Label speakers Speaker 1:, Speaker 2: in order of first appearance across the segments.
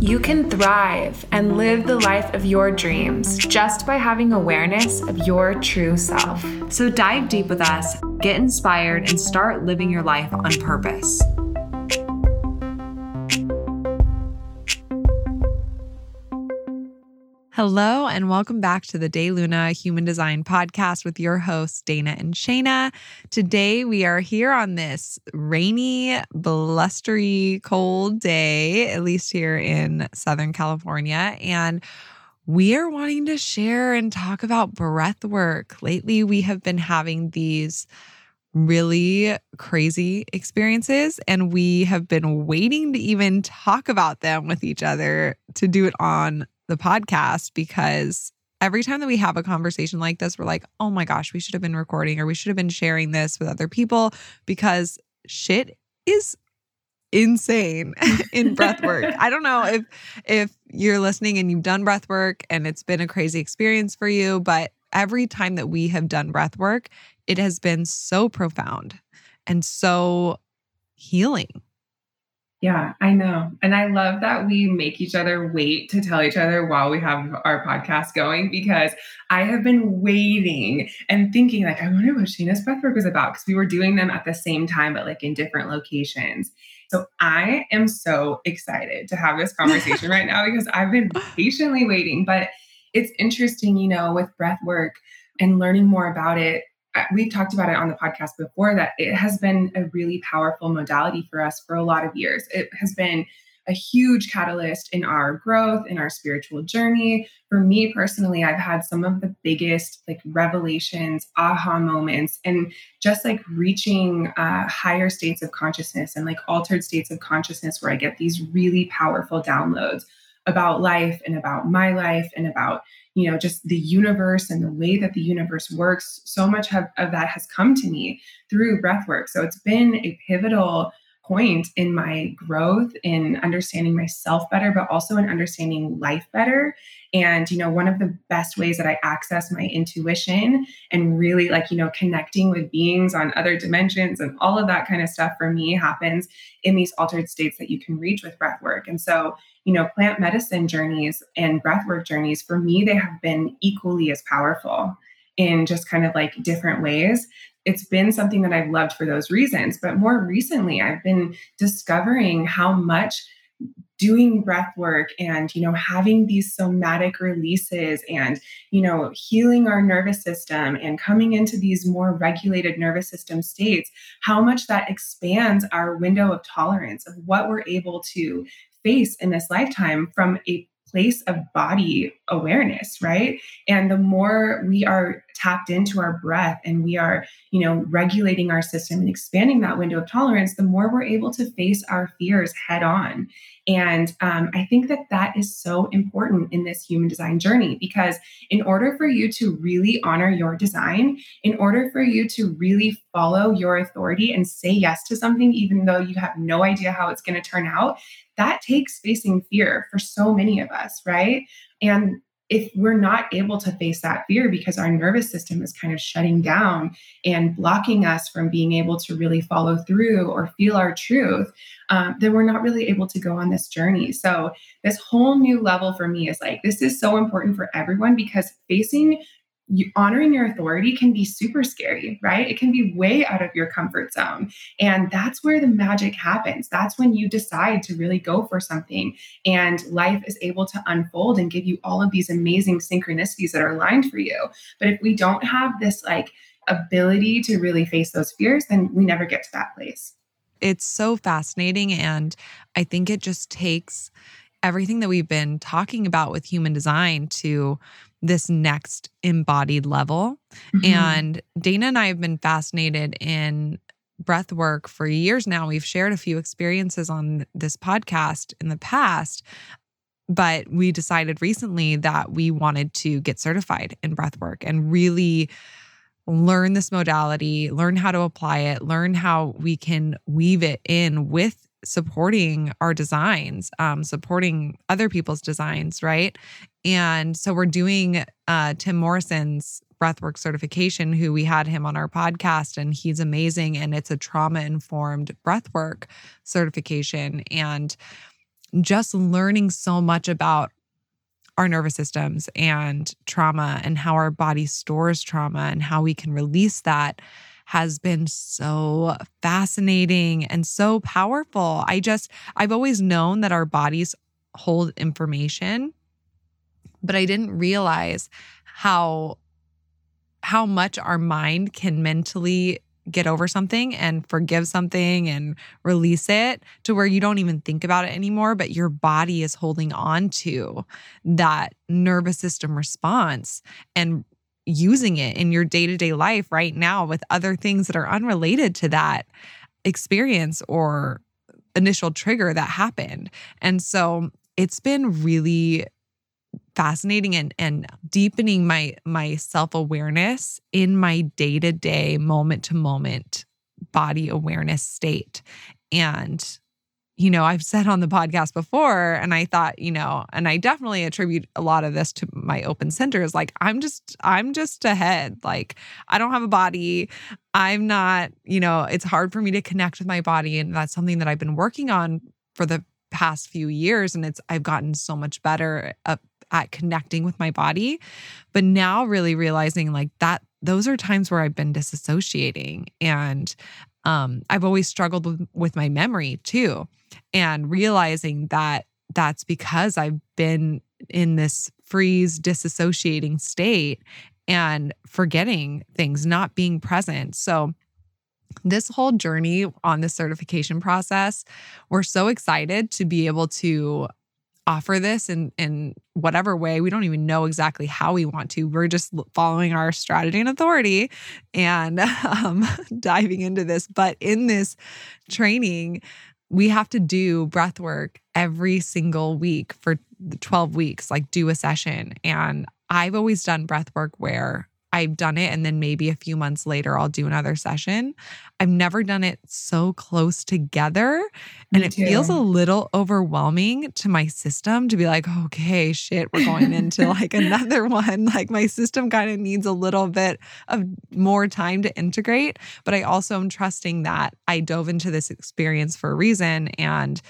Speaker 1: You can thrive and live the life of your dreams just by having awareness of your true self.
Speaker 2: So dive deep with us, get inspired, and start living your life on purpose. Hello, and welcome back to the Day Luna Human Design Podcast with your hosts, Dana and Shayna. Today, we are here on this rainy, blustery, cold day, at least here in Southern California. And we are wanting to share and talk about breath work. Lately, we have been having these really crazy experiences and we have been waiting to even talk about them with each other to do it on the podcast because every time that we have a conversation like this, we're like, oh my gosh, we should have been recording or we should have been sharing this with other people because shit is insane in breath work. I don't know if if you're listening and you've done breath work and it's been a crazy experience for you, but every time that we have done breath work, it has been so profound and so healing.
Speaker 3: Yeah, I know. And I love that we make each other wait to tell each other while we have our podcast going because I have been waiting and thinking, like, I wonder what Shayna's breathwork was about because we were doing them at the same time, but like in different locations. So I am so excited to have this conversation right now because I've been patiently waiting. But it's interesting, you know, with breath work and learning more about it we've talked about it on the podcast before that it has been a really powerful modality for us for a lot of years. It has been a huge catalyst in our growth, in our spiritual journey. For me personally, I've had some of the biggest like revelations, aha moments, and just like reaching uh, higher states of consciousness and like altered states of consciousness where I get these really powerful downloads about life and about my life and about you know just the universe and the way that the universe works so much have, of that has come to me through breath work. So it's been a pivotal point in my growth in understanding myself better but also in understanding life better. And you know one of the best ways that i access my intuition and really like you know connecting with beings on other dimensions and all of that kind of stuff for me happens in these altered states that you can reach with breath work. And so you know, plant medicine journeys and breathwork journeys, for me, they have been equally as powerful in just kind of like different ways. It's been something that I've loved for those reasons. But more recently, I've been discovering how much doing breath work and you know having these somatic releases and you know healing our nervous system and coming into these more regulated nervous system states how much that expands our window of tolerance of what we're able to face in this lifetime from a place of body awareness, right? And the more we are tapped into our breath and we are, you know, regulating our system and expanding that window of tolerance, the more we're able to face our fears head on. And um, I think that that is so important in this human design journey because in order for you to really honor your design, in order for you to really follow your authority and say yes to something, even though you have no idea how it's going to turn out, that takes facing fear for so many of us, right? And if we're not able to face that fear because our nervous system is kind of shutting down and blocking us from being able to really follow through or feel our truth, um, then we're not really able to go on this journey. So, this whole new level for me is like, this is so important for everyone because facing you, honoring your authority can be super scary, right? It can be way out of your comfort zone. And that's where the magic happens. That's when you decide to really go for something and life is able to unfold and give you all of these amazing synchronicities that are aligned for you. But if we don't have this like ability to really face those fears, then we never get to that place.
Speaker 2: It's so fascinating. And I think it just takes everything that we've been talking about with human design to this next embodied level. Mm-hmm. And Dana and I have been fascinated in breath work for years now. We've shared a few experiences on this podcast in the past, but we decided recently that we wanted to get certified in breath work and really learn this modality, learn how to apply it, learn how we can weave it in with supporting our designs, um, supporting other people's designs, right? And so we're doing uh, Tim Morrison's breathwork certification, who we had him on our podcast, and he's amazing. And it's a trauma informed breathwork certification. And just learning so much about our nervous systems and trauma and how our body stores trauma and how we can release that has been so fascinating and so powerful. I just, I've always known that our bodies hold information, but I didn't realize how how much our mind can mentally get over something and forgive something and release it to where you don't even think about it anymore, but your body is holding on to that nervous system response and using it in your day to day life right now with other things that are unrelated to that experience or initial trigger that happened. And so it's been really fascinating and and deepening my my self-awareness in my day-to-day moment to moment body awareness state and you know I've said on the podcast before and I thought you know and I definitely attribute a lot of this to my open centers like I'm just I'm just a head like I don't have a body I'm not you know it's hard for me to connect with my body and that's something that I've been working on for the past few years and it's I've gotten so much better at at connecting with my body. But now really realizing like that those are times where I've been disassociating and um, I've always struggled with, with my memory too. And realizing that that's because I've been in this freeze, disassociating state and forgetting things, not being present. So, this whole journey on the certification process, we're so excited to be able to offer this in in whatever way. We don't even know exactly how we want to. We're just following our strategy and authority and um, diving into this. But in this training, we have to do breath work every single week for 12 weeks, like do a session. And I've always done breath work where I've done it and then maybe a few months later I'll do another session. I've never done it so close together. And it feels a little overwhelming to my system to be like, okay, shit, we're going into like another one. Like my system kind of needs a little bit of more time to integrate. But I also am trusting that I dove into this experience for a reason and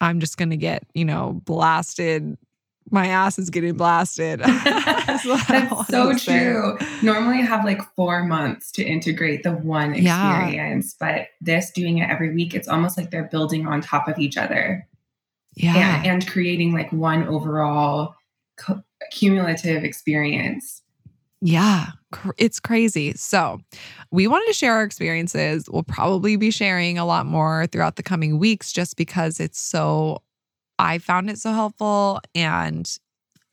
Speaker 2: I'm just going to get, you know, blasted my ass is getting blasted.
Speaker 3: That's so true. Normally, I have like four months to integrate the one experience, yeah. but this doing it every week, it's almost like they're building on top of each other.
Speaker 2: Yeah.
Speaker 3: And, and creating like one overall co- cumulative experience.
Speaker 2: Yeah, it's crazy. So, we wanted to share our experiences. We'll probably be sharing a lot more throughout the coming weeks just because it's so I found it so helpful. And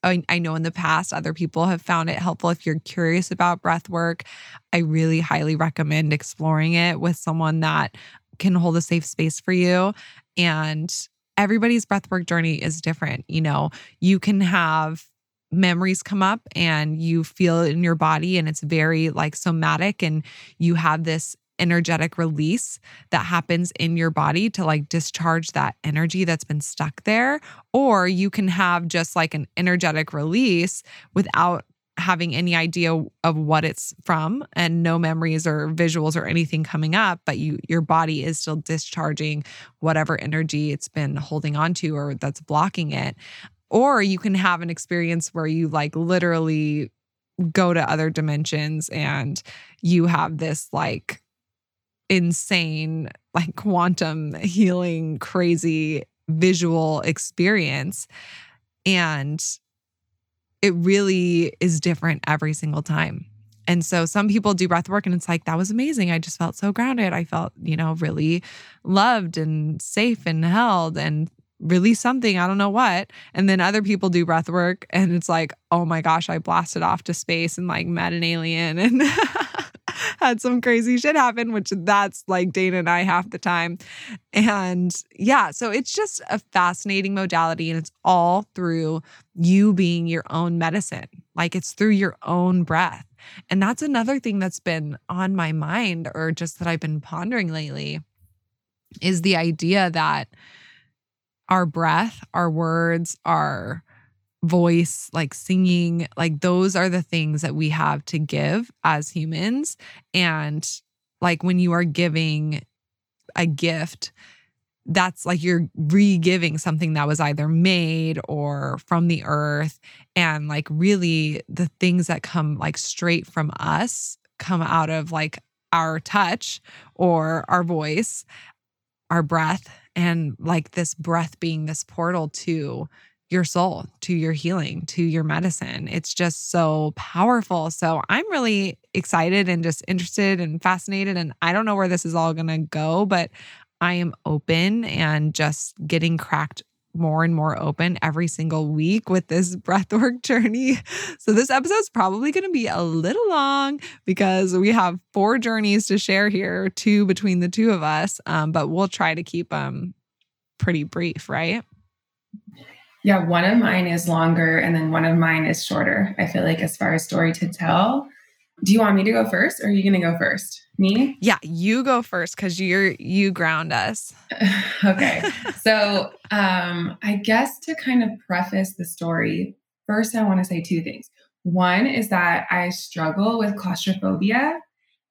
Speaker 2: I, I, know in the past, other people have found it helpful. If you're curious about breath work, I really highly recommend exploring it with someone that can hold a safe space for you. And everybody's breathwork journey is different. You know, you can have memories come up and you feel it in your body and it's very like somatic and you have this energetic release that happens in your body to like discharge that energy that's been stuck there. Or you can have just like an energetic release without having any idea of what it's from and no memories or visuals or anything coming up but you your body is still discharging whatever energy it's been holding on to or that's blocking it or you can have an experience where you like literally go to other dimensions and you have this like insane, like quantum healing, crazy visual experience. And it really is different every single time. And so some people do breath work and it's like, that was amazing. I just felt so grounded. I felt, you know, really loved and safe and held and really something, I don't know what. And then other people do breath work and it's like, oh my gosh, I blasted off to space and like met an alien and had some crazy shit happen, which that's like Dana and I half the time. And yeah, so it's just a fascinating modality and it's all through you being your own medicine. Like it's through your own breath. And that's another thing that's been on my mind or just that I've been pondering lately is the idea that our breath, our words, our voice, like singing, like those are the things that we have to give as humans. And like when you are giving a gift, that's like you're re-giving something that was either made or from the earth and like really the things that come like straight from us come out of like our touch or our voice our breath and like this breath being this portal to your soul, to your healing, to your medicine. It's just so powerful. So I'm really excited and just interested and fascinated. And I don't know where this is all going to go, but I am open and just getting cracked more and more open every single week with this breathwork journey. So this episode's probably going to be a little long because we have four journeys to share here, two between the two of us. Um, but we'll try to keep them pretty brief, right?
Speaker 3: Yeah, one of mine is longer and then one of mine is shorter. I feel like as far as story to tell. Do you want me to go first or are you going to go first? Me?
Speaker 2: Yeah, you go first cuz you're you ground us.
Speaker 3: okay. so, um I guess to kind of preface the story, first I want to say two things. One is that I struggle with claustrophobia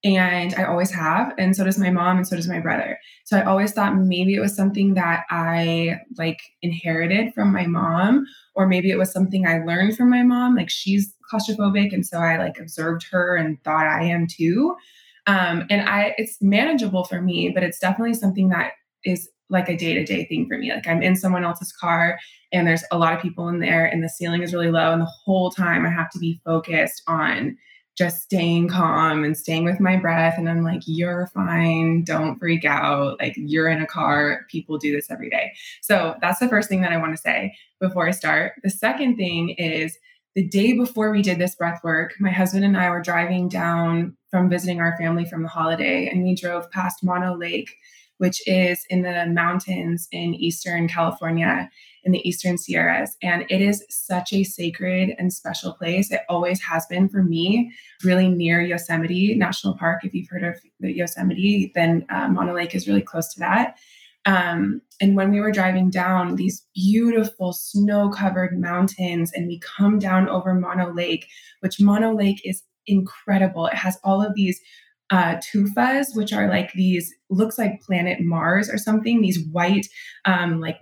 Speaker 3: and I always have, and so does my mom, and so does my brother. So I always thought maybe it was something that I like inherited from my mom, or maybe it was something I learned from my mom. Like she's claustrophobic, and so I like observed her and thought I am too. Um, and I, it's manageable for me, but it's definitely something that is like a day to day thing for me. Like I'm in someone else's car and there's a lot of people in there and the ceiling is really low. And the whole time I have to be focused on just staying calm and staying with my breath. And I'm like, you're fine. Don't freak out. Like, you're in a car. People do this every day. So, that's the first thing that I want to say before I start. The second thing is the day before we did this breath work, my husband and I were driving down from visiting our family from the holiday, and we drove past Mono Lake, which is in the mountains in Eastern California in the Eastern Sierras. And it is such a sacred and special place. It always has been for me, really near Yosemite National Park. If you've heard of Yosemite, then uh, Mono Lake is really close to that. Um, and when we were driving down these beautiful snow covered mountains, and we come down over Mono Lake, which Mono Lake is incredible. It has all of these uh, tufas, which are like these, looks like planet Mars or something, these white, um, like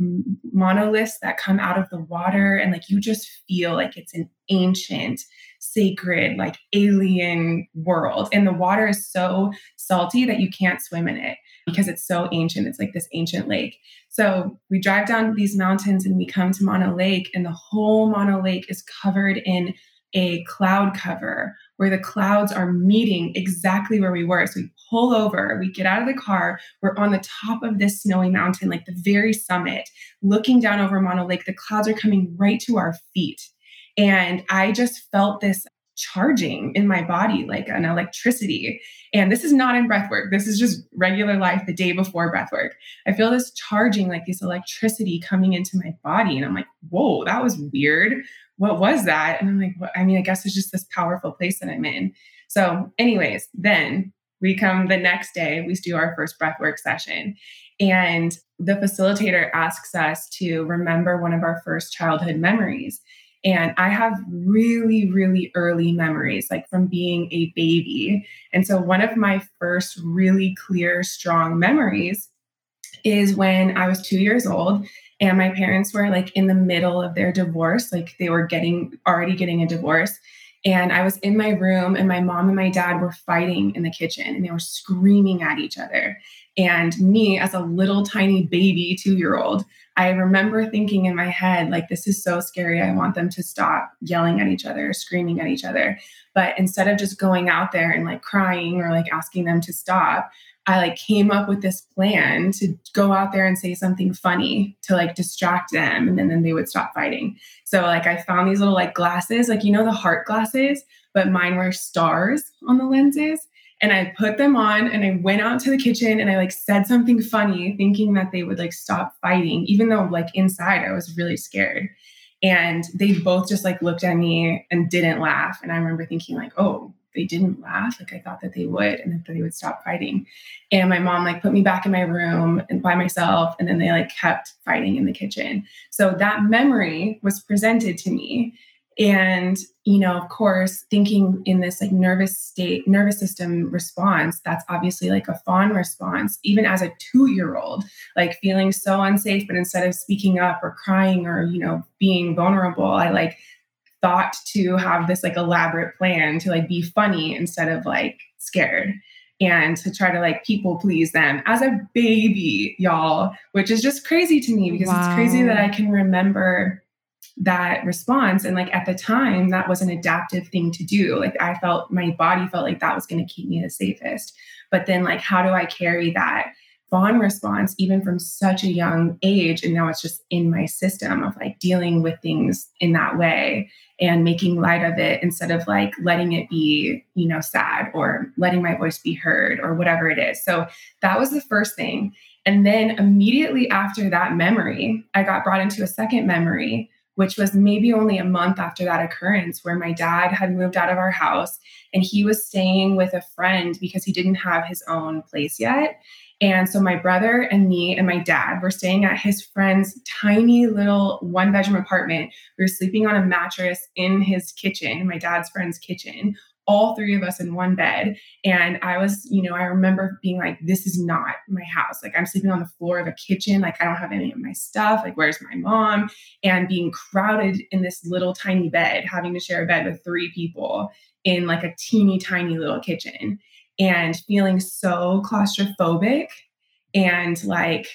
Speaker 3: monoliths that come out of the water. And like you just feel like it's an ancient, sacred, like alien world. And the water is so salty that you can't swim in it because it's so ancient. It's like this ancient lake. So we drive down these mountains and we come to Mono Lake, and the whole Mono Lake is covered in a cloud cover where the clouds are meeting exactly where we were. So we pull over, we get out of the car, we're on the top of this snowy mountain, like the very summit, looking down over Mono Lake. The clouds are coming right to our feet. And I just felt this charging in my body like an electricity. And this is not in breath work. This is just regular life the day before breath work. I feel this charging, like this electricity coming into my body. And I'm like, whoa, that was weird what was that? And I'm like, I mean, I guess it's just this powerful place that I'm in. So, anyways, then we come the next day, we do our first breathwork session. And the facilitator asks us to remember one of our first childhood memories. And I have really, really early memories, like from being a baby. And so, one of my first really clear, strong memories is when I was two years old and my parents were like in the middle of their divorce like they were getting already getting a divorce and i was in my room and my mom and my dad were fighting in the kitchen and they were screaming at each other and me as a little tiny baby 2 year old i remember thinking in my head like this is so scary i want them to stop yelling at each other screaming at each other but instead of just going out there and like crying or like asking them to stop I like came up with this plan to go out there and say something funny to like distract them and then, then they would stop fighting. So like I found these little like glasses, like you know the heart glasses, but mine were stars on the lenses. And I put them on and I went out to the kitchen and I like said something funny, thinking that they would like stop fighting, even though like inside I was really scared. And they both just like looked at me and didn't laugh. And I remember thinking, like, oh, they didn't laugh. Like I thought that they would and that they would stop fighting. And my mom like put me back in my room and by myself. And then they like kept fighting in the kitchen. So that memory was presented to me. And, you know, of course, thinking in this like nervous state, nervous system response, that's obviously like a fawn response, even as a two year old, like feeling so unsafe. But instead of speaking up or crying or, you know, being vulnerable, I like thought to have this like elaborate plan to like be funny instead of like scared and to try to like people please them as a baby, y'all, which is just crazy to me because wow. it's crazy that I can remember that response. And like at the time, that was an adaptive thing to do. Like I felt my body felt like that was going to keep me the safest. But then, like, how do I carry that fawn response even from such a young age? And now it's just in my system of like dealing with things in that way and making light of it instead of like letting it be, you know, sad or letting my voice be heard or whatever it is. So that was the first thing. And then immediately after that memory, I got brought into a second memory which was maybe only a month after that occurrence, where my dad had moved out of our house and he was staying with a friend because he didn't have his own place yet. And so my brother and me and my dad were staying at his friend's tiny little one bedroom apartment. We were sleeping on a mattress in his kitchen, my dad's friend's kitchen, all three of us in one bed. And I was, you know, I remember being like, this is not my house. Like, I'm sleeping on the floor of a kitchen. Like, I don't have any of my stuff. Like, where's my mom? And being crowded in this little tiny bed, having to share a bed with three people in like a teeny tiny little kitchen and feeling so claustrophobic and like,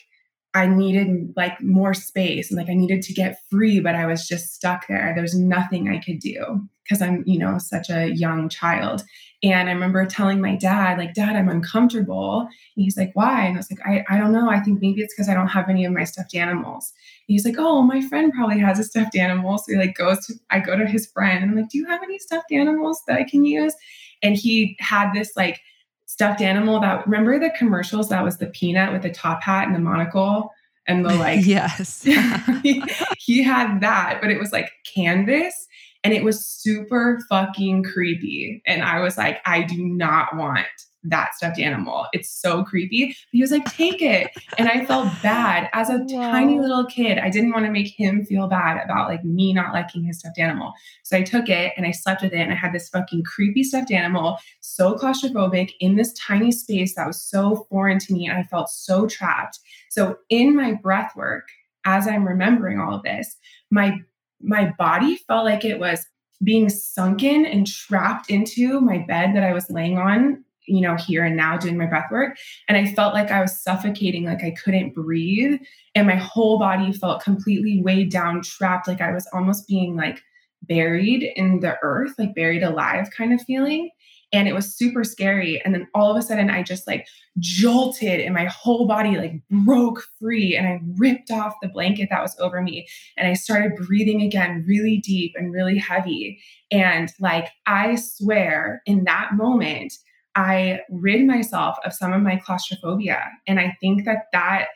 Speaker 3: I needed like more space and like I needed to get free, but I was just stuck there. There's nothing I could do because I'm, you know, such a young child. And I remember telling my dad, like, Dad, I'm uncomfortable. And he's like, Why? And I was like, I, I don't know. I think maybe it's because I don't have any of my stuffed animals. And he's like, Oh, my friend probably has a stuffed animal. So he like goes to, I go to his friend and I'm like, Do you have any stuffed animals that I can use? And he had this like stuffed animal that remember the commercials that was the peanut with the top hat and the monocle and the like
Speaker 2: yes
Speaker 3: he, he had that but it was like canvas and it was super fucking creepy and i was like i do not want that stuffed animal. It's so creepy. he was like, take it. And I felt bad as a wow. tiny little kid. I didn't want to make him feel bad about like me not liking his stuffed animal. So I took it and I slept with it. And I had this fucking creepy stuffed animal, so claustrophobic in this tiny space that was so foreign to me. And I felt so trapped. So in my breath work, as I'm remembering all of this, my my body felt like it was being sunken and trapped into my bed that I was laying on you know, here and now doing my breath work. And I felt like I was suffocating, like I couldn't breathe. And my whole body felt completely weighed down, trapped, like I was almost being like buried in the earth, like buried alive kind of feeling. And it was super scary. And then all of a sudden, I just like jolted and my whole body like broke free. And I ripped off the blanket that was over me. And I started breathing again, really deep and really heavy. And like, I swear in that moment, I rid myself of some of my claustrophobia. And I think that that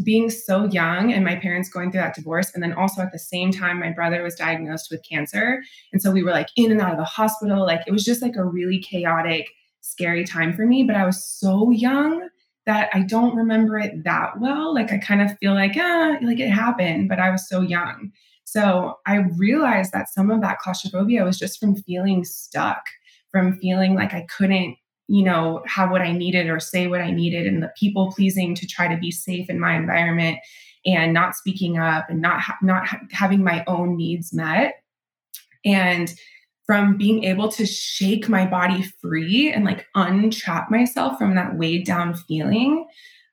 Speaker 3: being so young and my parents going through that divorce, and then also at the same time, my brother was diagnosed with cancer. And so we were like in and out of the hospital. Like it was just like a really chaotic, scary time for me. But I was so young that I don't remember it that well. Like I kind of feel like, ah, like it happened, but I was so young. So I realized that some of that claustrophobia was just from feeling stuck, from feeling like I couldn't you know, have what I needed or say what I needed and the people pleasing to try to be safe in my environment and not speaking up and not ha- not ha- having my own needs met. And from being able to shake my body free and like untrap myself from that weighed down feeling.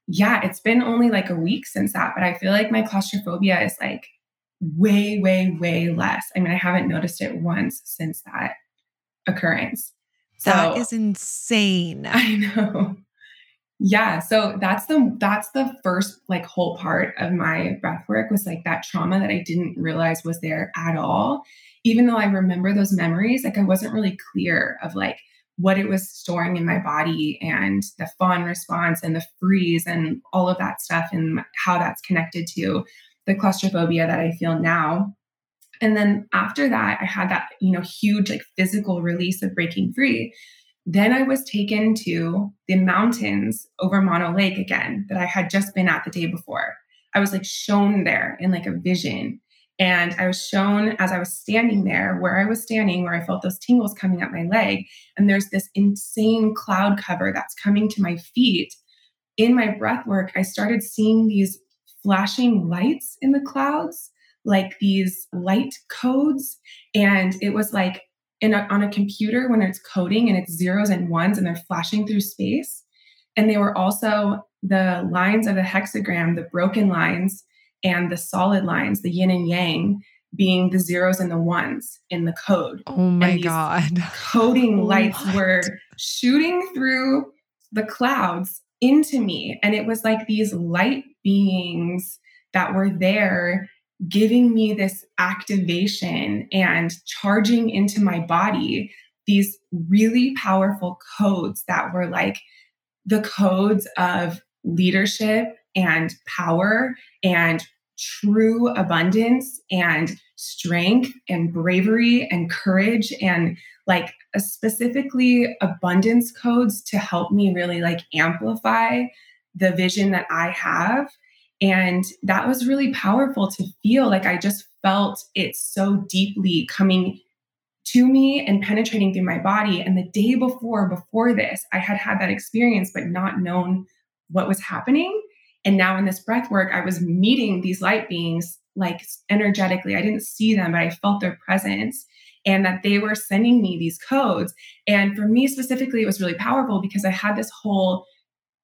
Speaker 3: Yeah, it's been only like a week since that, but I feel like my claustrophobia is like way, way, way less. I mean, I haven't noticed it once since that occurrence.
Speaker 2: So, that is insane.
Speaker 3: I know. Yeah, so that's the that's the first like whole part of my breath work was like that trauma that I didn't realize was there at all. Even though I remember those memories, like I wasn't really clear of like what it was storing in my body and the fawn response and the freeze and all of that stuff and how that's connected to the claustrophobia that I feel now. And then after that, I had that, you know, huge like physical release of breaking free. then I was taken to the mountains over Mono Lake again that I had just been at the day before. I was like shown there in like a vision. And I was shown as I was standing there, where I was standing, where I felt those tingles coming up my leg. And there's this insane cloud cover that's coming to my feet. In my breath work, I started seeing these flashing lights in the clouds, like these light codes. And it was like in a, on a computer when it's coding and it's zeros and ones and they're flashing through space. And they were also the lines of the hexagram, the broken lines and the solid lines, the yin and yang, being the zeros and the ones in the code.
Speaker 2: Oh my God.
Speaker 3: Coding lights were shooting through the clouds into me. And it was like these light beings that were there giving me this activation and charging into my body these really powerful codes that were like the codes of leadership and power and true abundance and strength and bravery and courage and like specifically abundance codes to help me really like amplify the vision that I have and that was really powerful to feel like I just felt it so deeply coming to me and penetrating through my body. And the day before, before this, I had had that experience, but not known what was happening. And now in this breath work, I was meeting these light beings like energetically. I didn't see them, but I felt their presence and that they were sending me these codes. And for me specifically, it was really powerful because I had this whole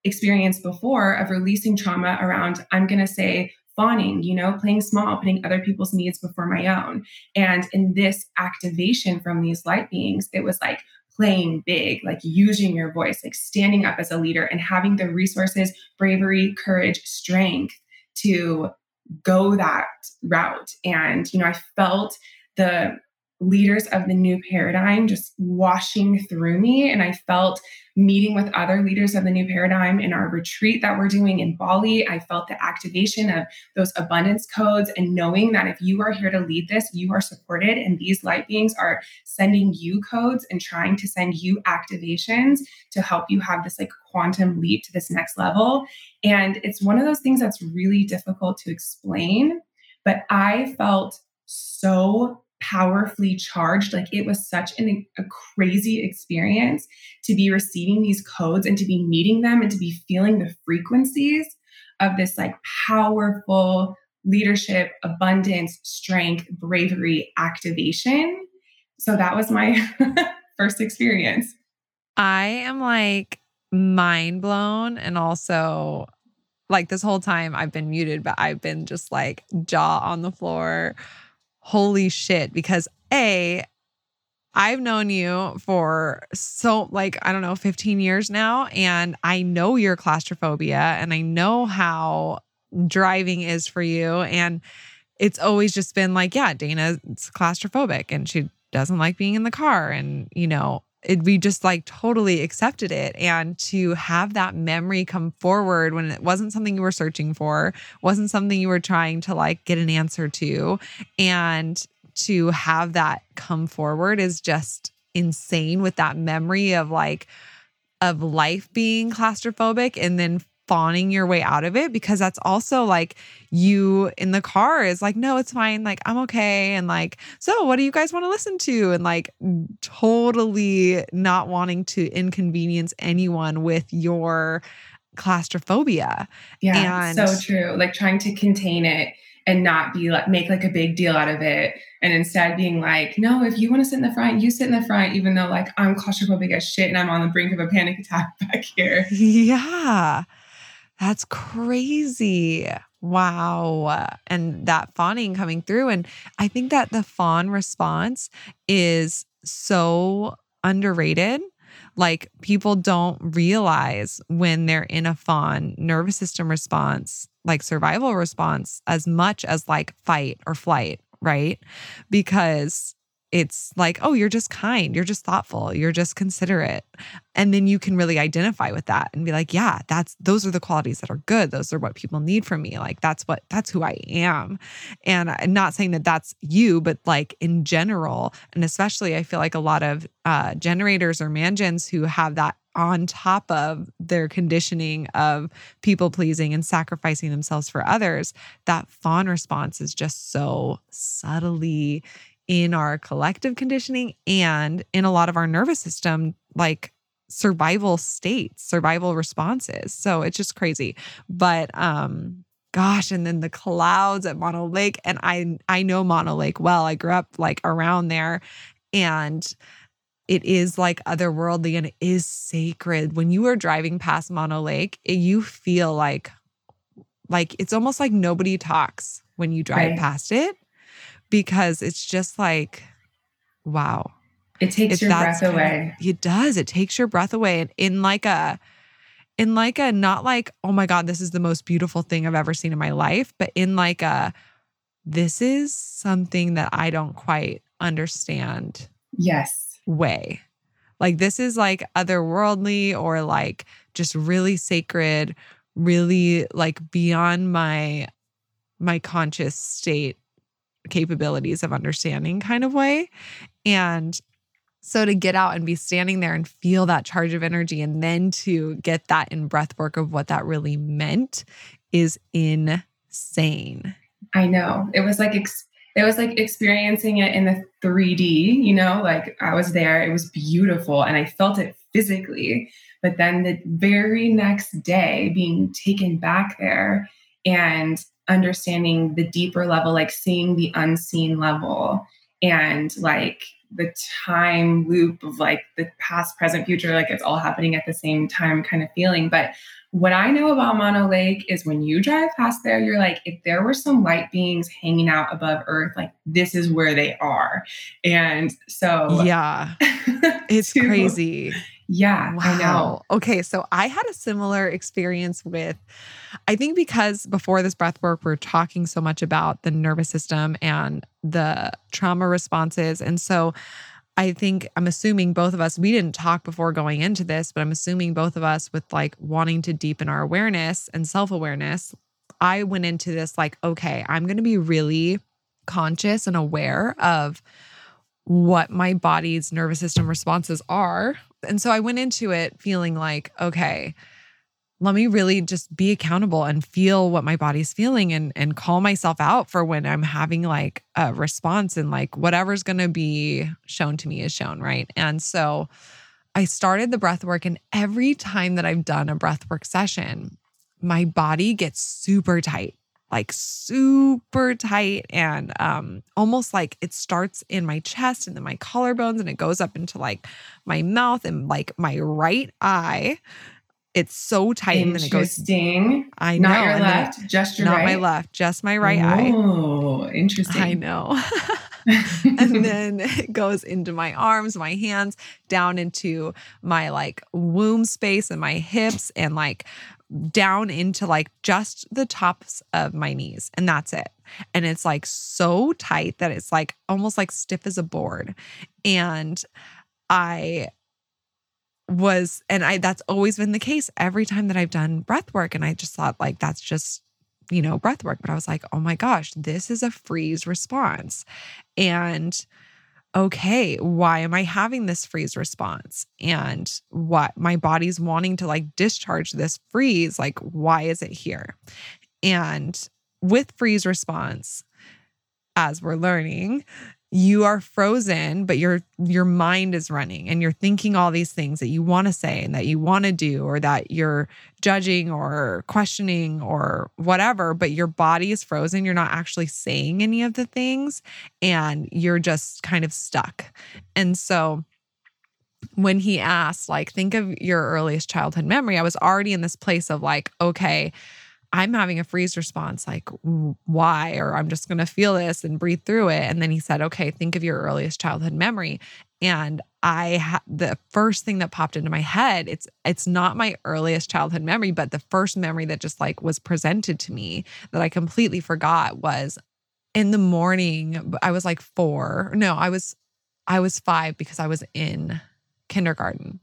Speaker 3: experience before of releasing trauma around, I'm going to say, fawning, you know, playing small, putting other people's needs before my own. And in this activation from these light beings, it was like playing big, like using your voice, like standing up as a leader and having the resources, bravery, courage, strength to go that route. And, you know, I felt the leaders of the new paradigm just washing through me. And I felt meeting with other leaders of the new paradigm in our retreat that we're doing in Bali. I felt the activation of those abundance codes and knowing that if you are here to lead this, you are supported. And these light beings are sending you codes and trying to send you activations to help you have this like quantum leap to this next level. And it's one of those things that's really difficult to explain. But I felt so powerfully charged. Like it was such an, a crazy experience to be receiving these codes and to be meeting them and to be feeling the frequencies of this like powerful leadership, abundance, strength, bravery, activation. So that was my first experience.
Speaker 2: I am like mind blown and also like this whole time I've been muted, but I've been just like jaw on the floor holy shit, because A, I've known you for so like I don't know 15 years now and I know your claustrophobia and I know how driving is for you and it's always just been like yeah Dana's claustrophobic and she doesn't like being in the car and you know it, we just like totally accepted it. And to have that memory come forward when it wasn't something you were searching for wasn't something you were trying to like get an answer to and to have that come forward is just insane with that memory of like of life being claustrophobic and then fawning your way out of it because that's also like you in the car is like no it's fine like i'm okay and like so what do you guys want to listen to? and like totally not wanting to inconvenience anyone with your claustrophobia.
Speaker 3: Yeah and so true like trying to contain it and not be like make like a big deal out of it and instead being like no if you want to sit in the front you sit in the front even though like i'm claustrophobic as shit and i'm on the brink of a panic attack back here.
Speaker 2: Yeah that's crazy. Wow. And that fawning coming through. And I think that the fawn response is so underrated. Like people don't realize when they're in a fawn nervous system response, like survival response, as much as like fight or flight, right? Because it's like, oh, you're just kind, you're just thoughtful, you're just considerate. And then you can really identify with that and be like, yeah, that's those are the qualities that are good. Those are what people need from me. Like that's what that's who I am. And I'm not saying that that's you, but like in general, and especially I feel like a lot of uh, generators or mangens who have that on top of their conditioning of people pleasing and sacrificing themselves for others, that fawn response is just so subtly in our collective conditioning and in a lot of our nervous system, like survival states, survival responses. So it's just crazy. But um gosh, and then the clouds at Mono Lake. And I I know Mono Lake well. I grew up like around there. And it is like otherworldly and it is sacred. When you are driving past Mono Lake, it, you feel like like it's almost like nobody talks when you drive right. past it because it's just like, wow.
Speaker 3: It takes your breath away.
Speaker 2: Of, it does. It takes your breath away. And in like a, in like a, not like, oh my God, this is the most beautiful thing I've ever seen in my life, but in like a, this is something that I don't quite understand.
Speaker 3: Yes.
Speaker 2: Way. Like this is like otherworldly or like just really sacred, really like beyond my my conscious state capabilities of understanding kind of way. And so to get out and be standing there and feel that charge of energy and then to get that in breath work of what that really meant is insane.
Speaker 3: I know. It was like ex- it was like experiencing it in the 3D, you know, like I was there, it was beautiful and I felt it physically. But then the very next day being taken back there and understanding the deeper level, like seeing the unseen level and like the time loop of like the past, present, future, like it's all happening at the same time kind of feeling. But what I know about Mono Lake is when you drive past there, you're like, if there were some light beings hanging out above Earth, like this is where they are. And so,
Speaker 2: yeah, it's to, crazy.
Speaker 3: Yeah,
Speaker 2: wow. I know. Okay, so I had a similar experience with, I think because before this breath work, we're talking so much about the nervous system and the trauma responses. And so I think I'm assuming both of us, we didn't talk before going into this, but I'm assuming both of us with like wanting to deepen our awareness and self awareness. I went into this like, okay, I'm going to be really conscious and aware of what my body's nervous system responses are. And so I went into it feeling like, okay, let me really just be accountable and feel what my body's feeling and and call myself out for when I'm having like a response and like whatever's going to be shown to me is shown, right? And so I started the breath work and every time that I've done a breath work session, my body gets super tight like super tight and um, almost like it starts in my chest and then my collarbones and it goes up into like my mouth and like my right eye. It's so tight and then it goes.
Speaker 3: Interesting. I know. Not your left, then, just your right.
Speaker 2: not
Speaker 3: right.
Speaker 2: my left, just my right eye.
Speaker 3: Oh, interesting.
Speaker 2: I know. and then it goes into my arms, my hands, down into my like womb space and my hips and like down into like just the tops of my knees and that's it. And it's like so tight that it's like almost like stiff as a board. And I was and I that's always been the case every time that I've done breath work and I just thought like that's just you know breath work but I was like oh my gosh this is a freeze response and okay, why am I having this freeze response? And what my body's wanting to like discharge this freeze, like, why is it here? And with freeze response, as we're learning, you are frozen but your your mind is running and you're thinking all these things that you want to say and that you want to do or that you're judging or questioning or whatever but your body is frozen you're not actually saying any of the things and you're just kind of stuck. And so when he asked like think of your earliest childhood memory i was already in this place of like okay I'm having a freeze response, like, why? Or I'm just going to feel this and breathe through it. And then he said, okay, think of your earliest childhood memory. And I had the first thing that popped into my head, it's it's not my earliest childhood memory, but the first memory that just like was presented to me that I completely forgot was in the morning. I was like four. No, I was I was five because I was in kindergarten.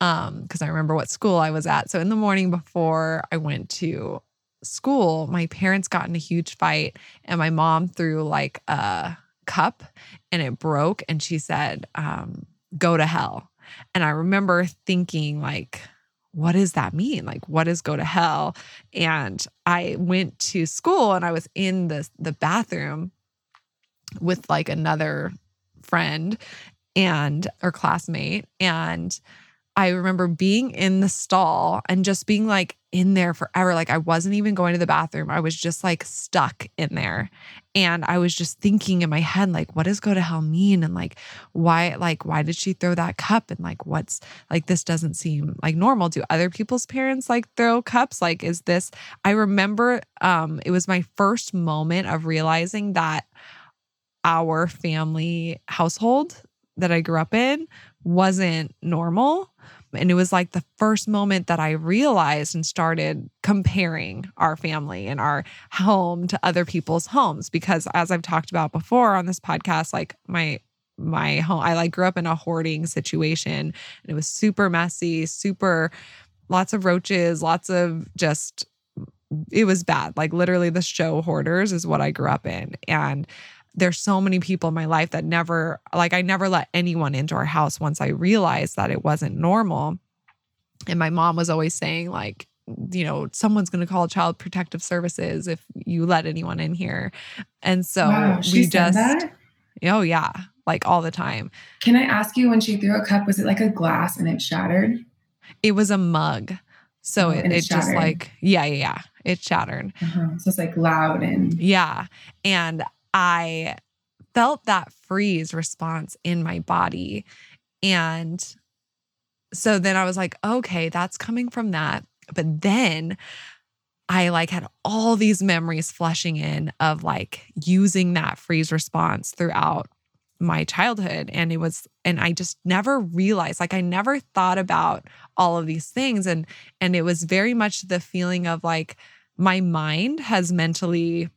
Speaker 2: Um, because I remember what school I was at. So in the morning before I went to school, my parents got in a huge fight, and my mom threw like a cup and it broke. And she said, um, go to hell. And I remember thinking, like, what does that mean? Like, what is go to hell? And I went to school and I was in the, the bathroom with like another friend and or classmate. And I remember being in the stall and just being like in there forever. Like I wasn't even going to the bathroom. I was just like stuck in there. And I was just thinking in my head, like, what does go to hell mean? And like, why, like, why did she throw that cup? And like, what's like, this doesn't seem like normal. Do other people's parents like throw cups? Like, is this, I remember um, it was my first moment of realizing that our family household that I grew up in wasn't normal and it was like the first moment that I realized and started comparing our family and our home to other people's homes. Because as I've talked about before on this podcast, like my my home, I like grew up in a hoarding situation and it was super messy, super lots of roaches, lots of just it was bad. Like literally the show hoarders is what I grew up in. And there's so many people in my life that never like I never let anyone into our house once I realized that it wasn't normal. And my mom was always saying like you know, someone's going to call child protective services if you let anyone in here. And so
Speaker 3: wow, we just that?
Speaker 2: Oh yeah, like all the time.
Speaker 3: Can I ask you when she threw a cup was it like a glass and it shattered?
Speaker 2: It was a mug. So oh, it, it, just like yeah, yeah, yeah. It shattered.
Speaker 3: Uh-huh. So it's like loud and
Speaker 2: yeah. And I felt that freeze response in my body. And so then I was like, okay, that's coming from that. But then I like had all these memories flushing in of like using that freeze response throughout my childhood and it was and I just never realized like I never thought about all of these things and and it was very much the feeling of like my mind has mentally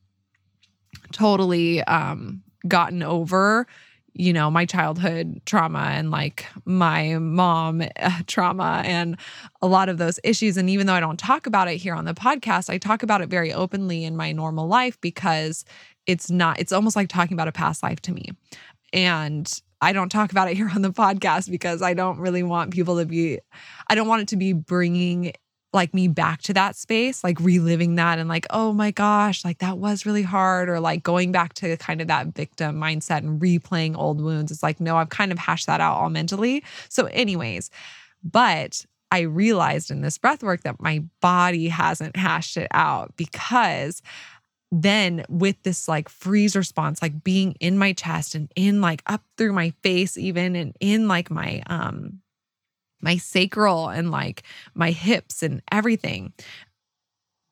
Speaker 2: totally um, gotten over you know my childhood trauma and like my mom uh, trauma and a lot of those issues. And even though I don't talk about it here on the podcast I talk about it very openly in my normal life because it's not it's almost like talking about a past life to me. And I don't talk about it here on the podcast because I don't really want people to be I don't want it to be bringing like me back to that space, like reliving that and like, oh my gosh, like that was really hard, or like going back to kind of that victim mindset and replaying old wounds. It's like, no, I've kind of hashed that out all mentally. So, anyways, but I realized in this breath work that my body hasn't hashed it out because then with this like freeze response like being in my chest and in like up through my face even and in like my um my sacral and like my hips and everything.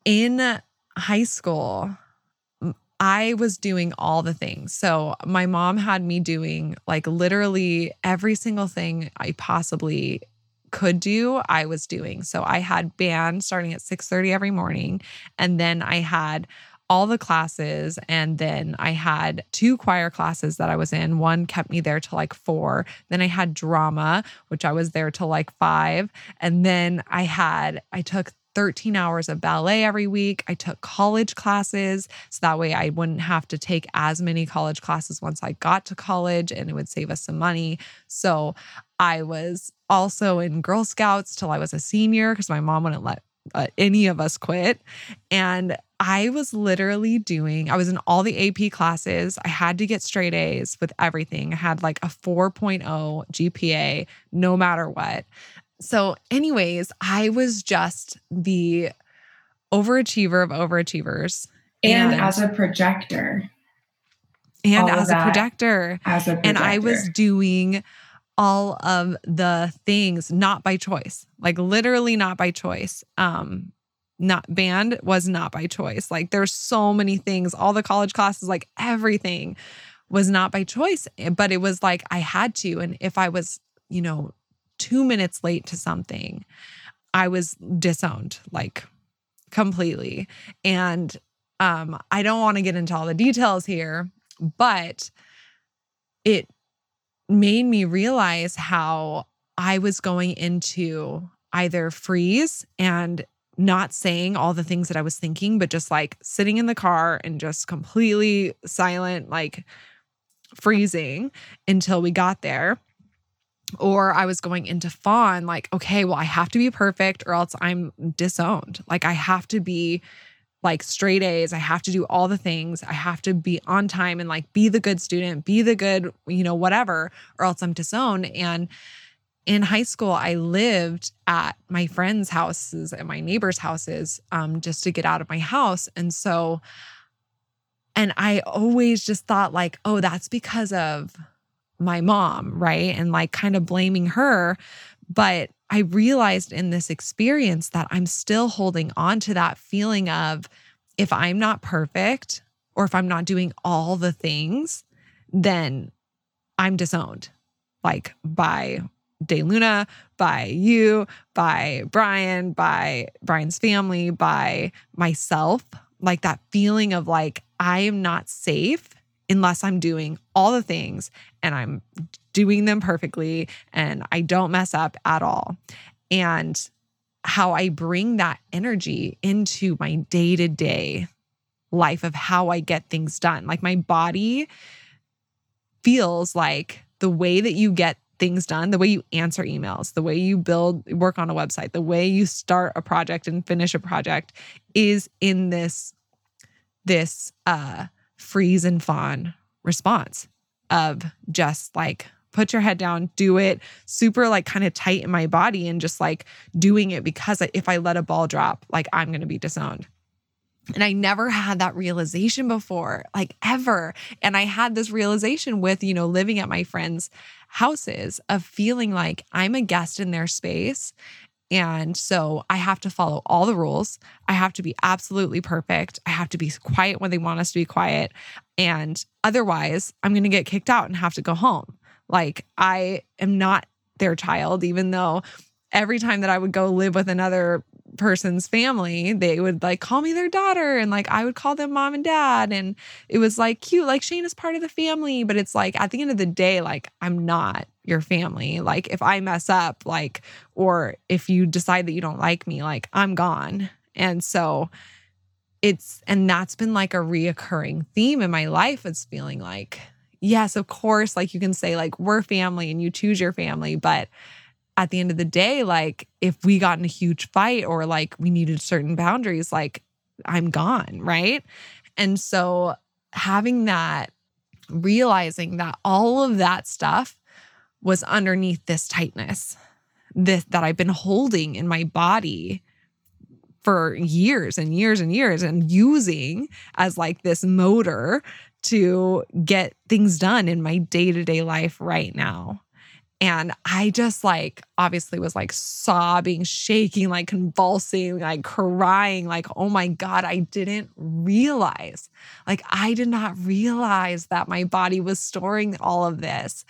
Speaker 2: In high school, I was doing all the things. So my mom had me doing like literally every single thing I possibly could do, I was doing. So I had band starting at 6:30 every morning and then I had all the classes. And then I had two choir classes that I was in. One kept me there till like four. Then I had drama, which I was there till like five. And then I had, I took 13 hours of ballet every week. I took college classes so that way I wouldn't have to take as many college classes once I got to college and it would save us some money. So I was also in Girl Scouts till I was a senior because my mom wouldn't let uh, any of us quit. And I was literally doing, I was in all the AP classes. I had to get straight A's with everything. I had like a 4.0 GPA no matter what. So, anyways, I was just the overachiever of overachievers.
Speaker 3: And, and as a projector.
Speaker 2: And as a projector.
Speaker 3: As a projector.
Speaker 2: And I was doing all of the things not by choice, like literally not by choice. Um, not band was not by choice. Like there's so many things, all the college classes, like everything was not by choice, eh, but it was like I had to. And if I was, you know, two minutes late to something, I was disowned like completely. And um, I don't want to get into all the details here, but it made me realize how I was going into either freeze and not saying all the things that I was thinking, but just like sitting in the car and just completely silent, like freezing until we got there. Or I was going into fawn, like, okay, well, I have to be perfect or else I'm disowned. Like, I have to be like straight A's. I have to do all the things. I have to be on time and like be the good student, be the good, you know, whatever, or else I'm disowned. And in high school, I lived at my friends' houses and my neighbors' houses um, just to get out of my house. And so, and I always just thought, like, oh, that's because of my mom, right? And like kind of blaming her. But I realized in this experience that I'm still holding on to that feeling of if I'm not perfect or if I'm not doing all the things, then I'm disowned, like by De Luna, by you, by Brian, by Brian's family, by myself. Like that feeling of like, I am not safe unless I'm doing all the things and I'm doing them perfectly and I don't mess up at all. And how I bring that energy into my day to day life of how I get things done. Like my body feels like the way that you get things done, the way you answer emails, the way you build, work on a website, the way you start a project and finish a project is in this, this, uh, freeze and fawn response of just like put your head down, do it super like kind of tight in my body and just like doing it because if I let a ball drop, like I'm going to be disowned. And I never had that realization before, like ever. And I had this realization with, you know, living at my friends' houses of feeling like I'm a guest in their space and so I have to follow all the rules. I have to be absolutely perfect. I have to be quiet when they want us to be quiet. And otherwise, I'm going to get kicked out and have to go home. Like, I am not their child, even though every time that I would go live with another person's family, they would like call me their daughter and like I would call them mom and dad. And it was like cute, like Shane is part of the family. But it's like at the end of the day, like I'm not your family. Like if I mess up, like, or if you decide that you don't like me, like I'm gone. And so it's, and that's been like a reoccurring theme in my life. It's feeling like, yes, of course, like you can say, like, we're family and you choose your family, but at the end of the day, like if we got in a huge fight or like we needed certain boundaries, like I'm gone. Right. And so having that, realizing that all of that stuff was underneath this tightness this that I've been holding in my body for years and years and years and using as like this motor to get things done in my day-to-day life right now. And I just like obviously was like sobbing, shaking, like convulsing, like crying, like, oh my God, I didn't realize. Like, I did not realize that my body was storing all of this.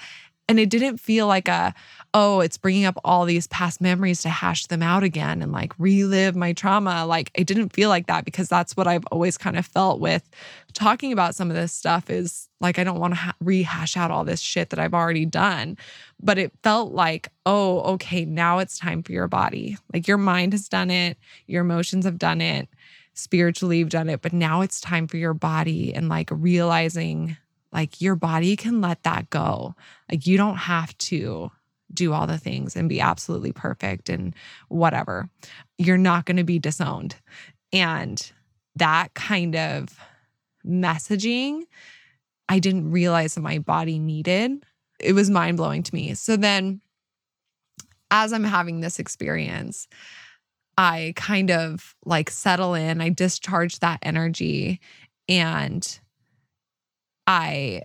Speaker 2: And it didn't feel like a, oh, it's bringing up all these past memories to hash them out again and like relive my trauma. Like it didn't feel like that because that's what I've always kind of felt with talking about some of this stuff is like, I don't want to ha- rehash out all this shit that I've already done. But it felt like, oh, okay, now it's time for your body. Like your mind has done it, your emotions have done it, spiritually you've done it, but now it's time for your body and like realizing like your body can let that go. Like you don't have to do all the things and be absolutely perfect and whatever. You're not going to be disowned. And that kind of messaging, I didn't realize that my body needed. It was mind blowing to me. So then, as I'm having this experience, I kind of like settle in, I discharge that energy and I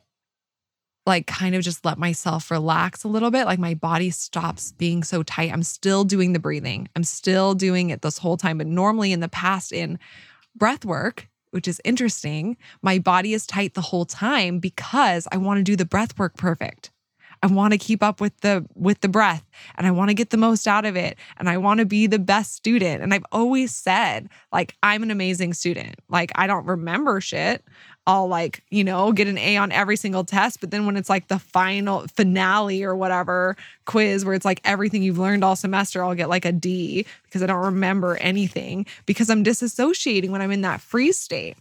Speaker 2: like kind of just let myself relax a little bit. Like my body stops being so tight. I'm still doing the breathing. I'm still doing it this whole time. But normally in the past, in breath work, which is interesting, my body is tight the whole time because I want to do the breath work perfect. I want to keep up with the with the breath and I want to get the most out of it and I want to be the best student. And I've always said like I'm an amazing student. Like I don't remember shit. I'll like, you know, get an A on every single test. But then when it's like the final finale or whatever quiz where it's like everything you've learned all semester, I'll get like a D because I don't remember anything because I'm disassociating when I'm in that freeze state.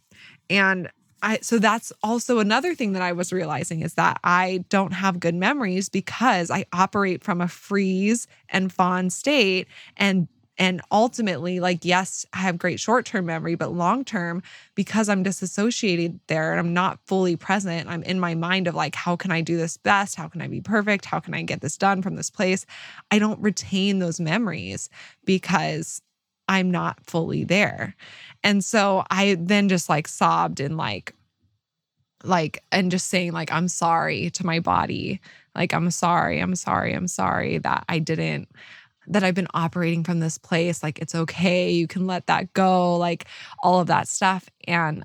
Speaker 2: And I, so that's also another thing that I was realizing is that I don't have good memories because I operate from a freeze and fawn state and and ultimately like yes i have great short-term memory but long-term because i'm disassociated there and i'm not fully present i'm in my mind of like how can i do this best? How can i be perfect? How can i get this done from this place? I don't retain those memories because i'm not fully there. And so i then just like sobbed and like like and just saying like i'm sorry to my body. Like i'm sorry i'm sorry i'm sorry that i didn't that I've been operating from this place. Like, it's okay. You can let that go, like all of that stuff. And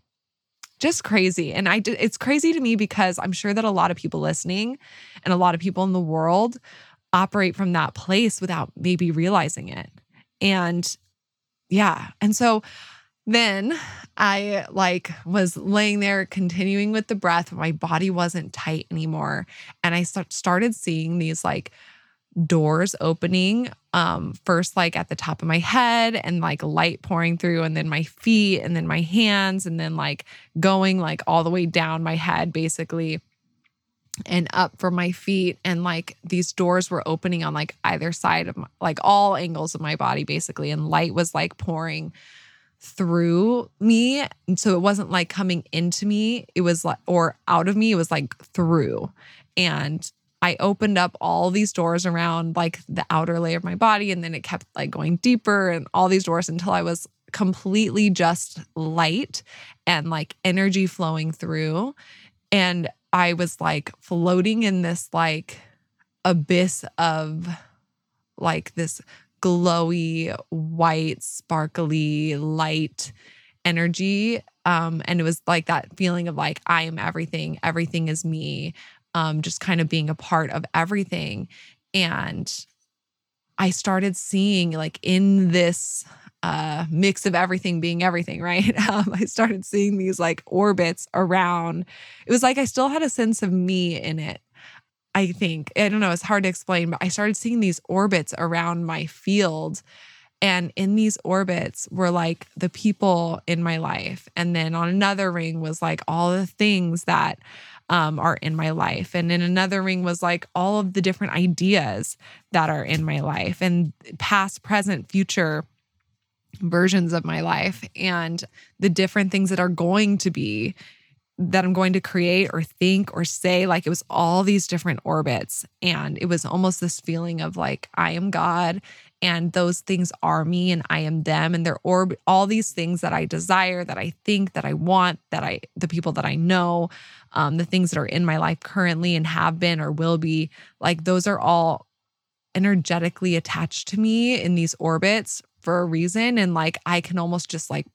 Speaker 2: just crazy. And I, it's crazy to me because I'm sure that a lot of people listening and a lot of people in the world operate from that place without maybe realizing it. And yeah. And so then I like was laying there continuing with the breath. My body wasn't tight anymore. And I start, started seeing these like doors opening um first like at the top of my head and like light pouring through and then my feet and then my hands and then like going like all the way down my head basically and up for my feet. And like these doors were opening on like either side of my, like all angles of my body basically and light was like pouring through me. And so it wasn't like coming into me. It was like or out of me. It was like through. And I opened up all these doors around like the outer layer of my body and then it kept like going deeper and all these doors until I was completely just light and like energy flowing through. And I was like floating in this like abyss of like this glowy white sparkly light energy um and it was like that feeling of like I am everything. Everything is me um, just kind of being a part of everything. And I started seeing, like, in this uh, mix of everything being everything, right? Um, I started seeing these like orbits around. It was like I still had a sense of me in it. I think. I don't know, it's hard to explain, but I started seeing these orbits around my field. And in these orbits were like the people in my life. And then on another ring was like all the things that um, are in my life. And in another ring was like all of the different ideas that are in my life and past, present, future versions of my life and the different things that are going to be that I'm going to create or think or say. Like it was all these different orbits. And it was almost this feeling of like, I am God and those things are me and I am them. And they're orb all these things that I desire, that I think, that I want, that I, the people that I know, um, the things that are in my life currently and have been or will be, like those are all energetically attached to me in these orbits for a reason. And like I can almost just like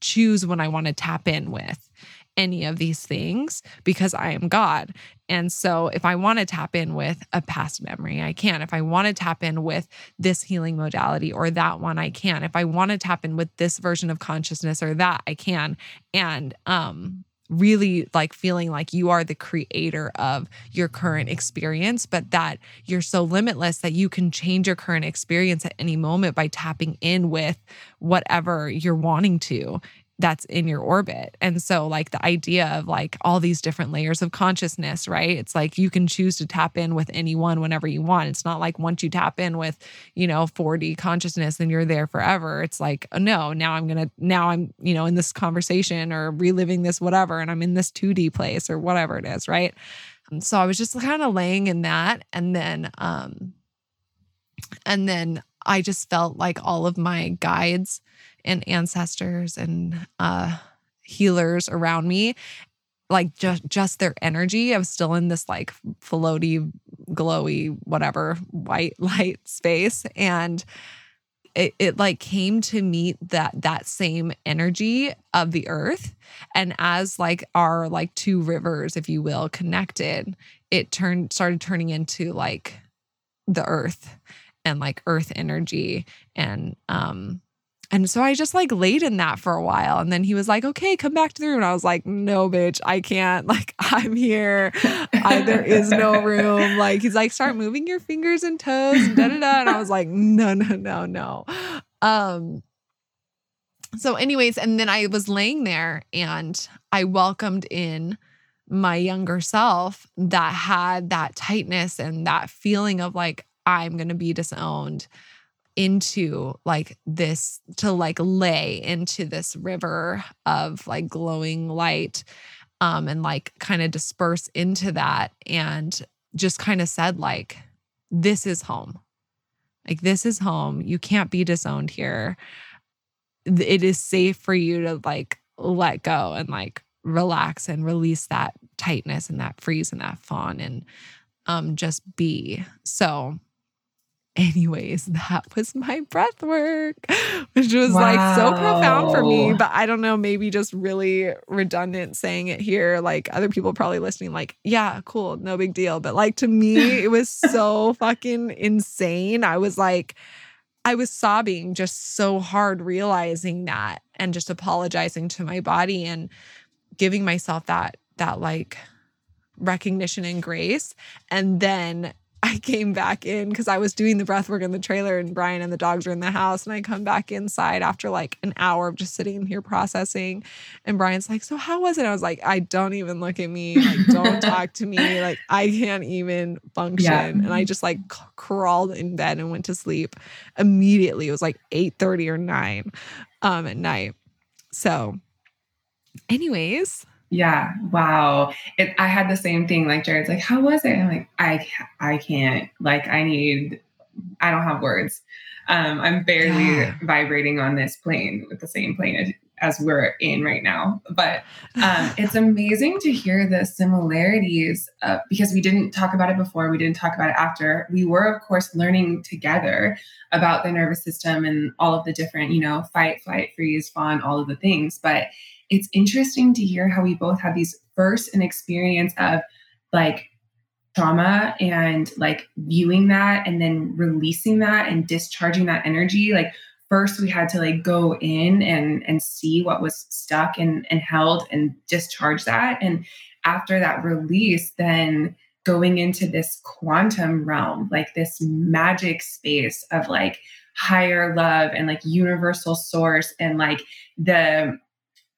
Speaker 2: choose when I want to tap in with any of these things because I am God. And so if I want to tap in with a past memory, I can. If I want to tap in with this healing modality or that one, I can. If I want to tap in with this version of consciousness or that, I can. And um really like feeling like you are the creator of your current experience, but that you're so limitless that you can change your current experience at any moment by tapping in with whatever you're wanting to that's in your orbit. And so, like, the idea of like all these different layers of consciousness, right? It's like you can choose to tap in with anyone whenever you want. It's not like once you tap in with, you know, 4D consciousness, then you're there forever. It's like, oh, no, now I'm going to, now I'm, you know, in this conversation or reliving this, whatever, and I'm in this 2D place or whatever it is, right? And so I was just kind of laying in that. And then, um, and then I just felt like all of my guides and ancestors and uh, healers around me like just just their energy i was still in this like floaty glowy whatever white light space. And it, it like came to meet that that same energy of the earth. And as like our like two rivers if you will connected it turned started turning into like the earth and like earth energy and um and so I just like laid in that for a while. And then he was like, okay, come back to the room. And I was like, no, bitch, I can't. Like, I'm here. I, there is no room. Like, he's like, start moving your fingers and toes and da da da. And I was like, no, no, no, no. Um, so, anyways, and then I was laying there and I welcomed in my younger self that had that tightness and that feeling of like, I'm going to be disowned into like this to like lay into this river of like glowing light um and like kind of disperse into that and just kind of said like this is home. Like this is home. You can't be disowned here. It is safe for you to like let go and like relax and release that tightness and that freeze and that fawn and um just be. So anyways, that was my breath work, which was wow. like so profound for me. But I don't know, maybe just really redundant saying it here. Like other people probably listening, like, yeah, cool, no big deal. But like to me, it was so fucking insane. I was like, I was sobbing just so hard realizing that and just apologizing to my body and giving myself that that like recognition and grace and then I came back in because I was doing the breath work in the trailer and Brian and the dogs were in the house. And I come back inside after like an hour of just sitting here processing. And Brian's like, So, how was it? I was like, I don't even look at me. Like, don't talk to me. Like, I can't even function. Yeah. And I just like c- crawled in bed and went to sleep immediately. It was like 8 30 or 9 um, at night. So, anyways,
Speaker 3: yeah. Wow. It, I had the same thing. Like Jared's like, how was it? I'm like, I, I can't. Like, I need. I don't have words. Um, I'm barely yeah. vibrating on this plane with the same plane as, as we're in right now. But um, it's amazing to hear the similarities uh, because we didn't talk about it before. We didn't talk about it after. We were, of course, learning together about the nervous system and all of the different, you know, fight, flight, freeze, fawn, all of the things. But it's interesting to hear how we both had these first an experience of like trauma and like viewing that and then releasing that and discharging that energy. Like first we had to like go in and and see what was stuck and and held and discharge that. And after that release then going into this quantum realm like this magic space of like higher love and like universal source and like the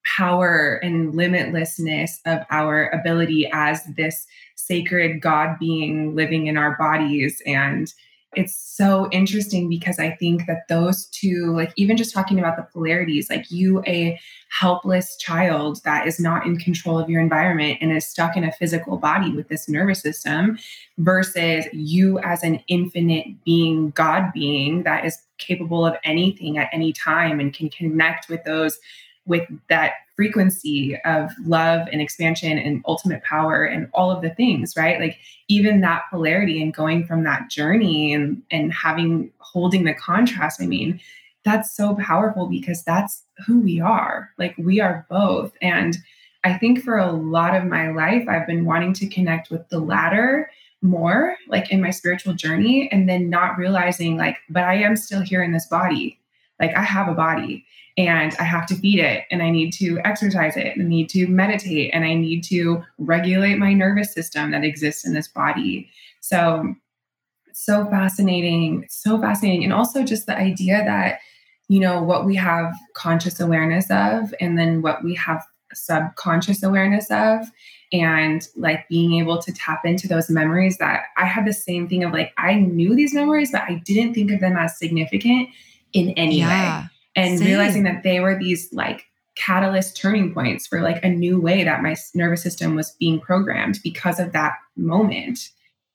Speaker 3: power and limitlessness of our ability as this sacred God being living in our bodies. And it's so interesting because I think that those two, like even just talking about the polarities, like you, a helpless child that is not in control of your environment and is stuck in a physical body with this nervous system, versus you as an infinite being, God being that is capable of anything at any time and can connect with those with that frequency of love and expansion and ultimate power and all of the things right? Like even that polarity and going from that journey and and having holding the contrast i mean that's so powerful because that's who we are. Like we are both. And i think for a lot of my life i've been wanting to connect with the latter more like in my spiritual journey and then not realizing like but i am still here in this body like i have a body and I have to feed it and I need to exercise it and I need to meditate and I need to regulate my nervous system that exists in this body. So, so fascinating, so fascinating. And also just the idea that, you know, what we have conscious awareness of and then what we have subconscious awareness of and like being able to tap into those memories that I had the same thing of like I knew these memories but I didn't think of them as significant in any yeah. way and Same. realizing that they were these like catalyst turning points for like a new way that my nervous system was being programmed because of that moment.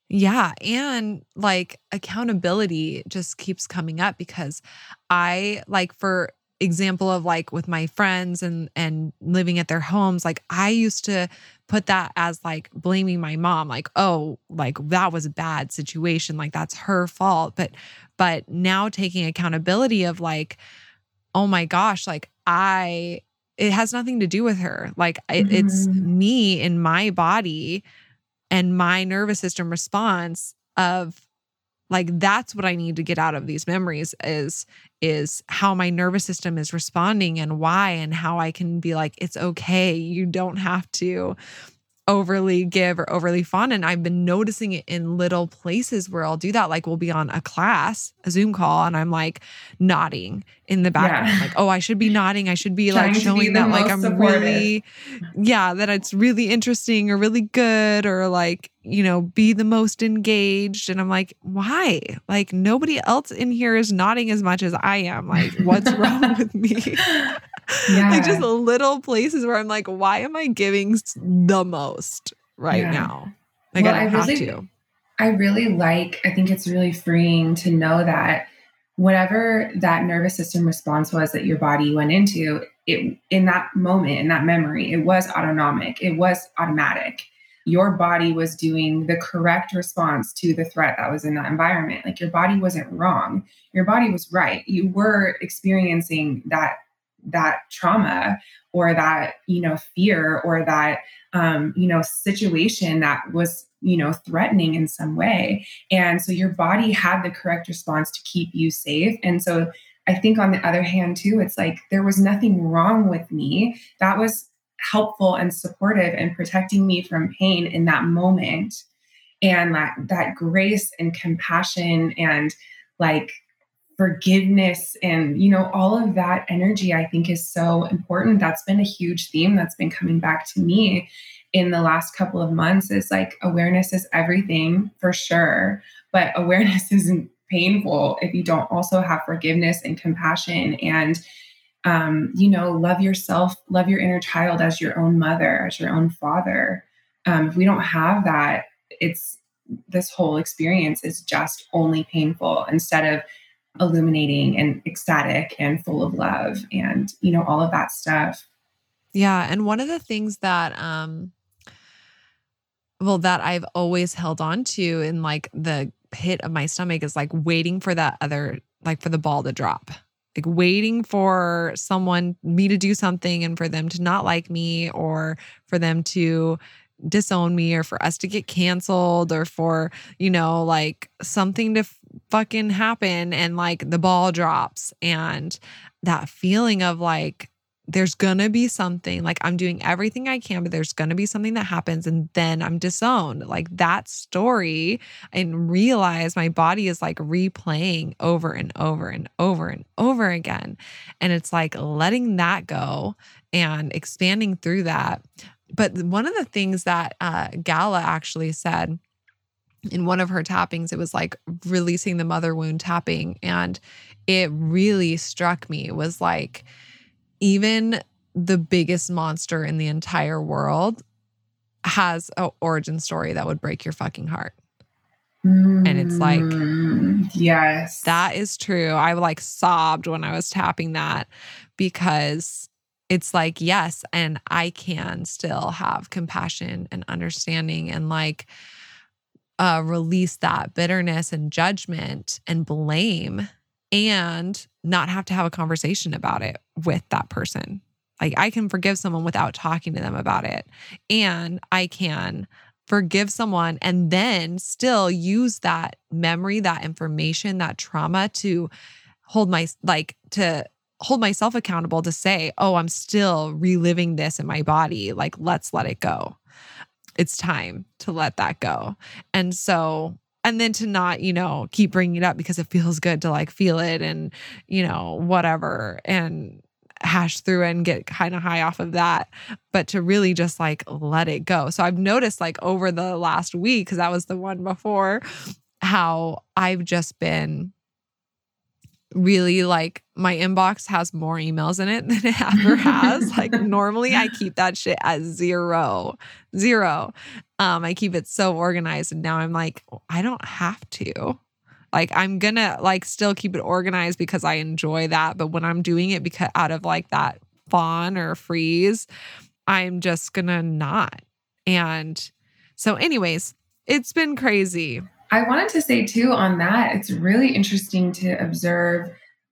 Speaker 2: Yeah. And like accountability just keeps coming up because I like for example of like with my friends and and living at their homes like i used to put that as like blaming my mom like oh like that was a bad situation like that's her fault but but now taking accountability of like oh my gosh like i it has nothing to do with her like mm-hmm. it's me in my body and my nervous system response of like that's what i need to get out of these memories is is how my nervous system is responding and why and how i can be like it's okay you don't have to overly give or overly fawn. And I've been noticing it in little places where I'll do that. Like we'll be on a class, a Zoom call, and I'm like nodding in the background. Yeah. Like, oh, I should be nodding. I should be Trying like showing be that like I'm supportive. really, yeah, that it's really interesting or really good or like, you know, be the most engaged. And I'm like, why? Like nobody else in here is nodding as much as I am. Like, what's wrong with me? Yeah. like just little places where I'm like, why am I giving the most right yeah. now? Like well, I don't I really, have to.
Speaker 3: I really like, I think it's really freeing to know that whatever that nervous system response was that your body went into, it in that moment, in that memory, it was autonomic, it was automatic. Your body was doing the correct response to the threat that was in that environment. Like your body wasn't wrong. Your body was right. You were experiencing that that trauma or that you know fear or that um, you know situation that was you know threatening in some way. And so your body had the correct response to keep you safe. And so i think on the other hand too it's like there was nothing wrong with me that was helpful and supportive and protecting me from pain in that moment. And that that grace and compassion and like forgiveness and you know all of that energy i think is so important. That's been a huge theme that's been coming back to me in the last couple of months is like awareness is everything for sure. But awareness isn't painful if you don't also have forgiveness and compassion and um, you know love yourself love your inner child as your own mother as your own father. Um, if we don't have that it's this whole experience is just only painful instead of illuminating and ecstatic and full of love and you know all of that stuff.
Speaker 2: Yeah and one of the things that um well that i've always held on to in like the pit of my stomach is like waiting for that other like for the ball to drop. Like waiting for someone me to do something and for them to not like me or for them to disown me or for us to get canceled or for you know like something to fucking happen and like the ball drops. And that feeling of like there's gonna be something like I'm doing everything I can, but there's gonna be something that happens and then I'm disowned. Like that story and realize my body is like replaying over and over and over and over again. And it's like letting that go and expanding through that. But one of the things that uh, Gala actually said in one of her tappings, it was like releasing the mother wound tapping. And it really struck me it was like, even the biggest monster in the entire world has an origin story that would break your fucking heart. And it's like,
Speaker 3: mm, yes,
Speaker 2: that is true. I like sobbed when I was tapping that because it's like, yes, and I can still have compassion and understanding and like, uh, release that bitterness and judgment and blame and not have to have a conversation about it with that person. Like I can forgive someone without talking to them about it. And I can forgive someone and then still use that memory, that information, that trauma to hold my like to hold myself accountable to say, "Oh, I'm still reliving this in my body. Like let's let it go." it's time to let that go. And so, and then to not, you know, keep bringing it up because it feels good to like feel it and, you know, whatever. And, hash through and get kind of high off of that, but to really just like let it go. So I've noticed like over the last week, because that was the one before, how I've just been really like my inbox has more emails in it than it ever has. like normally I keep that shit at zero, zero. Um, I keep it so organized. And now I'm like, I don't have to. Like I'm gonna like still keep it organized because I enjoy that. But when I'm doing it because out of like that fawn or freeze, I'm just gonna not. And so, anyways, it's been crazy.
Speaker 3: I wanted to say too on that, it's really interesting to observe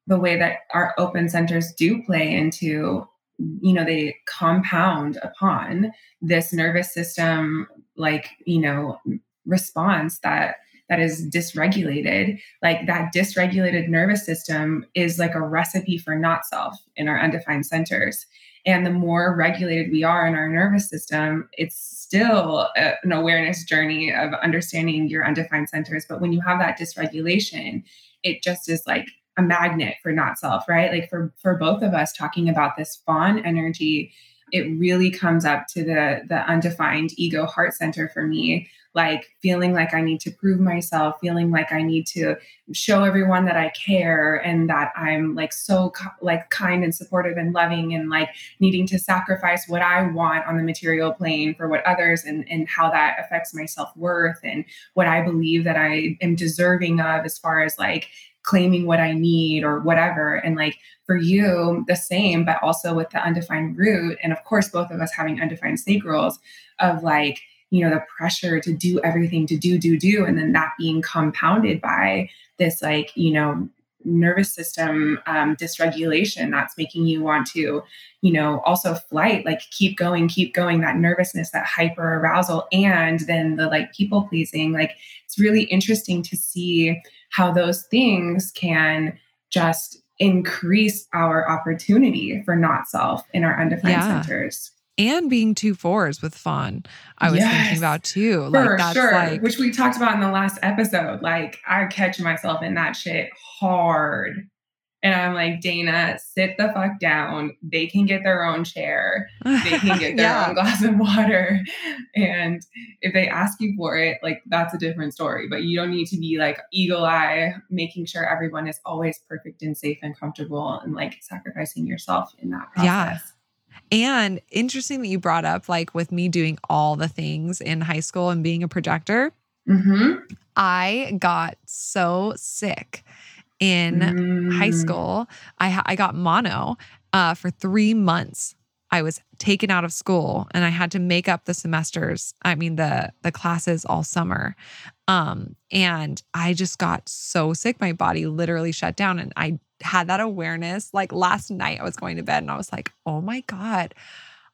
Speaker 3: the way that our open centers do play into, you know, they compound upon this nervous system, like, you know, response that that is dysregulated like that dysregulated nervous system is like a recipe for not self in our undefined centers and the more regulated we are in our nervous system, it's still a, an awareness journey of understanding your undefined centers. But when you have that dysregulation, it just is like a magnet for not self, right? Like for for both of us talking about this fawn energy, it really comes up to the the undefined ego heart center for me like feeling like I need to prove myself, feeling like I need to show everyone that I care and that I'm like so like kind and supportive and loving and like needing to sacrifice what I want on the material plane for what others and and how that affects my self-worth and what I believe that I am deserving of as far as like claiming what I need or whatever. And like for you, the same, but also with the undefined root. And of course, both of us having undefined sacrals of like, you know the pressure to do everything to do do do and then that being compounded by this like you know nervous system um, dysregulation that's making you want to you know also flight like keep going keep going that nervousness that hyper arousal and then the like people pleasing like it's really interesting to see how those things can just increase our opportunity for not self in our undefined yeah. centers
Speaker 2: and being two fours with fawn. I was yes, thinking about too.
Speaker 3: Like for that's sure. like which we talked about in the last episode. Like I catch myself in that shit hard. And I'm like, Dana, sit the fuck down. They can get their own chair. They can get their yeah. own glass of water. And if they ask you for it, like that's a different story. But you don't need to be like eagle eye, making sure everyone is always perfect and safe and comfortable and like sacrificing yourself in that process. Yeah.
Speaker 2: And interesting that you brought up, like with me doing all the things in high school and being a projector. Mm-hmm. I got so sick in mm. high school. I I got mono uh, for three months. I was taken out of school and I had to make up the semesters. I mean the the classes all summer. Um, and I just got so sick. My body literally shut down and I had that awareness. Like last night, I was going to bed and I was like, oh my God,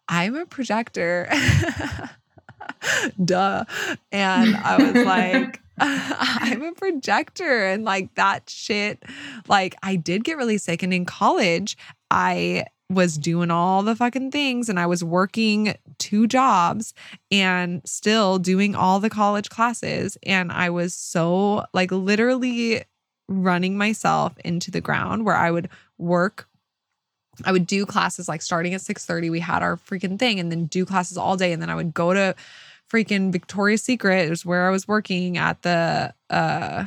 Speaker 2: I'm a projector. Duh. And I was like, I'm a projector. And like that shit, like I did get really sick. And in college, I was doing all the fucking things and I was working two jobs and still doing all the college classes. And I was so like literally running myself into the ground where I would work. I would do classes like starting at 6:30 we had our freaking thing and then do classes all day. And then I would go to freaking Victoria's Secret is where I was working at the uh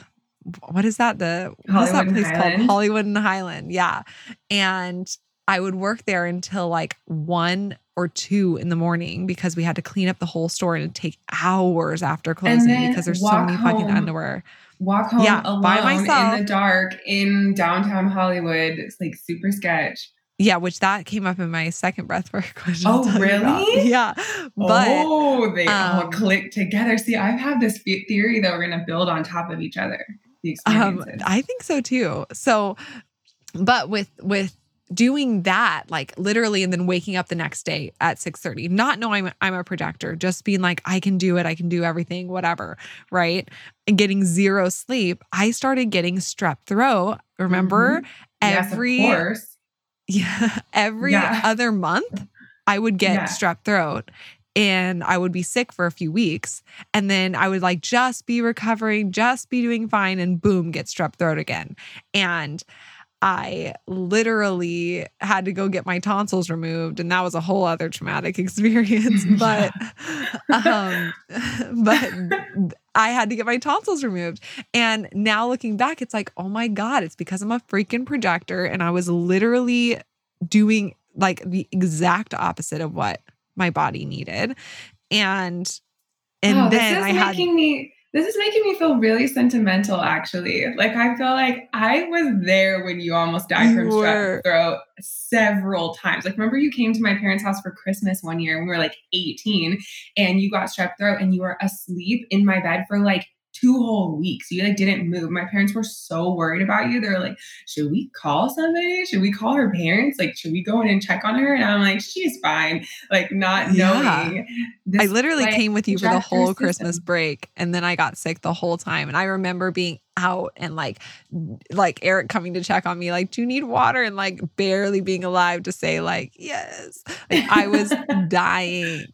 Speaker 2: what is that? The what's that place called? Hollywood and Highland yeah. And I would work there until like 1 or 2 in the morning because we had to clean up the whole store and take hours after closing because there's so many home. fucking underwear
Speaker 3: walk home yeah, alone by myself. in the dark in downtown Hollywood. It's like super sketch.
Speaker 2: Yeah, which that came up in my second breath work question.
Speaker 3: Oh, really?
Speaker 2: Yeah. But
Speaker 3: oh, they um, all click together. See, I've had this theory that we're going to build on top of each other. The experiences.
Speaker 2: Um, I think so too. So, but with with doing that like literally and then waking up the next day at 6:30 not knowing I'm a projector just being like I can do it I can do everything whatever right and getting zero sleep I started getting strep throat remember
Speaker 3: mm-hmm.
Speaker 2: every
Speaker 3: yes,
Speaker 2: yeah every yeah. other month I would get yeah. strep throat and I would be sick for a few weeks. And then I would like just be recovering, just be doing fine, and boom, get strep throat again. And I literally had to go get my tonsils removed, and that was a whole other traumatic experience. But, um, but I had to get my tonsils removed. And now looking back, it's like, oh my God, it's because I'm a freaking projector. And I was literally doing like the exact opposite of what my body needed. And and
Speaker 3: oh,
Speaker 2: then
Speaker 3: this is
Speaker 2: I
Speaker 3: making
Speaker 2: had
Speaker 3: me this is making me feel really sentimental, actually. Like, I feel like I was there when you almost died
Speaker 2: You
Speaker 3: from strep throat several times. Like, remember you came to my parents' house for Christmas one year and we were like 18 and you got strep throat and you were asleep in my bed for like two whole weeks. You like didn't move. My parents were so worried about you. They're like, should we call somebody? Should we call her parents? Like, should we go in and check on her? And I'm like, she's fine. Like, not
Speaker 2: Yeah.
Speaker 3: knowing.
Speaker 2: I literally came with you for the whole
Speaker 3: system.
Speaker 2: Christmas break and then I got sick the whole time. And I remember being out and like like Eric coming to check on me like do you need water and like barely being alive to say like yes. Like I was dying.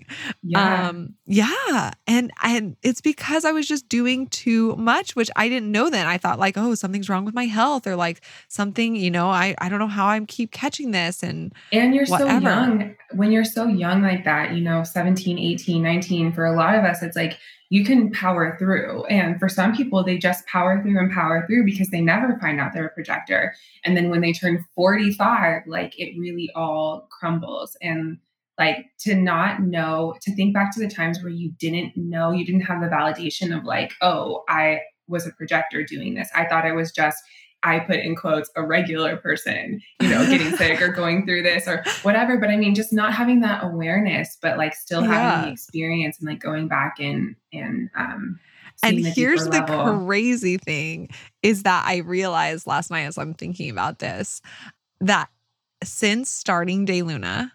Speaker 3: Yeah.
Speaker 2: Um yeah, and and it's because I was just doing too much which I didn't know then. I thought like oh something's wrong with my health or like something, you know, I I don't know how I keep catching this and
Speaker 3: And you're so young. When you're so young like that, you know, 17, 18, 19, for a lot of us, it's like you can power through. And for some people, they just power through and power through because they never find out they're a projector. And then when they turn 45, like it really all crumbles. And like to not know, to think back to the times where you didn't know, you didn't have the validation of like, oh, I was a projector doing this. I thought I was just I put in quotes a regular person, you know, getting sick or going through this or whatever. But I mean, just not having that awareness, but like still having the experience and like going back and and um
Speaker 2: And
Speaker 3: the
Speaker 2: here's the
Speaker 3: level.
Speaker 2: crazy thing is that I realized last night as I'm thinking about this that since starting Day Luna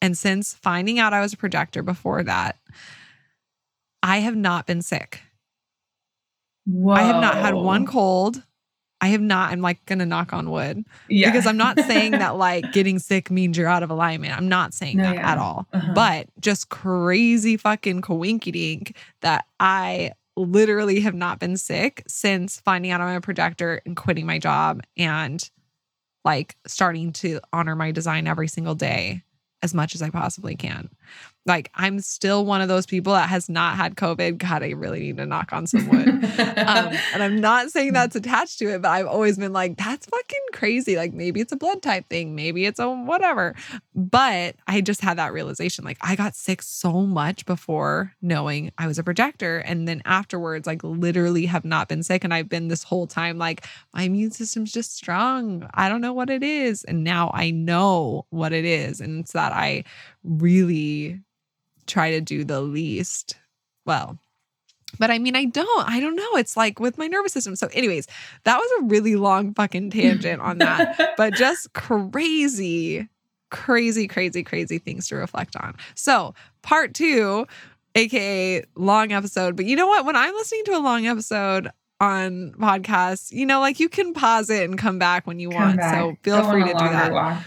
Speaker 2: and since finding out I was a projector before that, I have not been sick.
Speaker 3: Whoa.
Speaker 2: I have not had one cold. I have not, I'm like gonna knock on wood
Speaker 3: yeah.
Speaker 2: because I'm not saying that like getting sick means you're out of alignment. I'm not saying
Speaker 3: No,
Speaker 2: that
Speaker 3: yeah.
Speaker 2: at all.
Speaker 3: Uh-huh.
Speaker 2: But just crazy fucking coinky dink that I literally have not been sick since finding out I'm a projector and quitting my job and like starting to honor my design every single day as much as I possibly can. Like I'm still one of those people that has not had COVID. God, I really need to knock on some wood. Um, and I'm not saying that's attached to it, but I've always been like, that's fucking crazy. Like maybe it's a blood type thing, maybe it's a whatever. But I just had that realization. Like I got sick so much before knowing I was a projector. And then afterwards, like literally have not been sick. And I've been this whole time like, my immune system's just strong. I don't know what it is. And now I know what it is. And it's that I really try to do the least well but I mean, I don't, I don't know. It's like with my nervous system. So, anyways, that was a really long fucking tangent on that, but just crazy, crazy, crazy, crazy things to reflect on. So, part two, AKA long episode. But you know what? When I'm listening to a long episode on podcasts, you know, like you can pause it and come back when you
Speaker 3: Come
Speaker 2: want.
Speaker 3: back.
Speaker 2: So, feel
Speaker 3: Go
Speaker 2: free to do that.
Speaker 3: walk.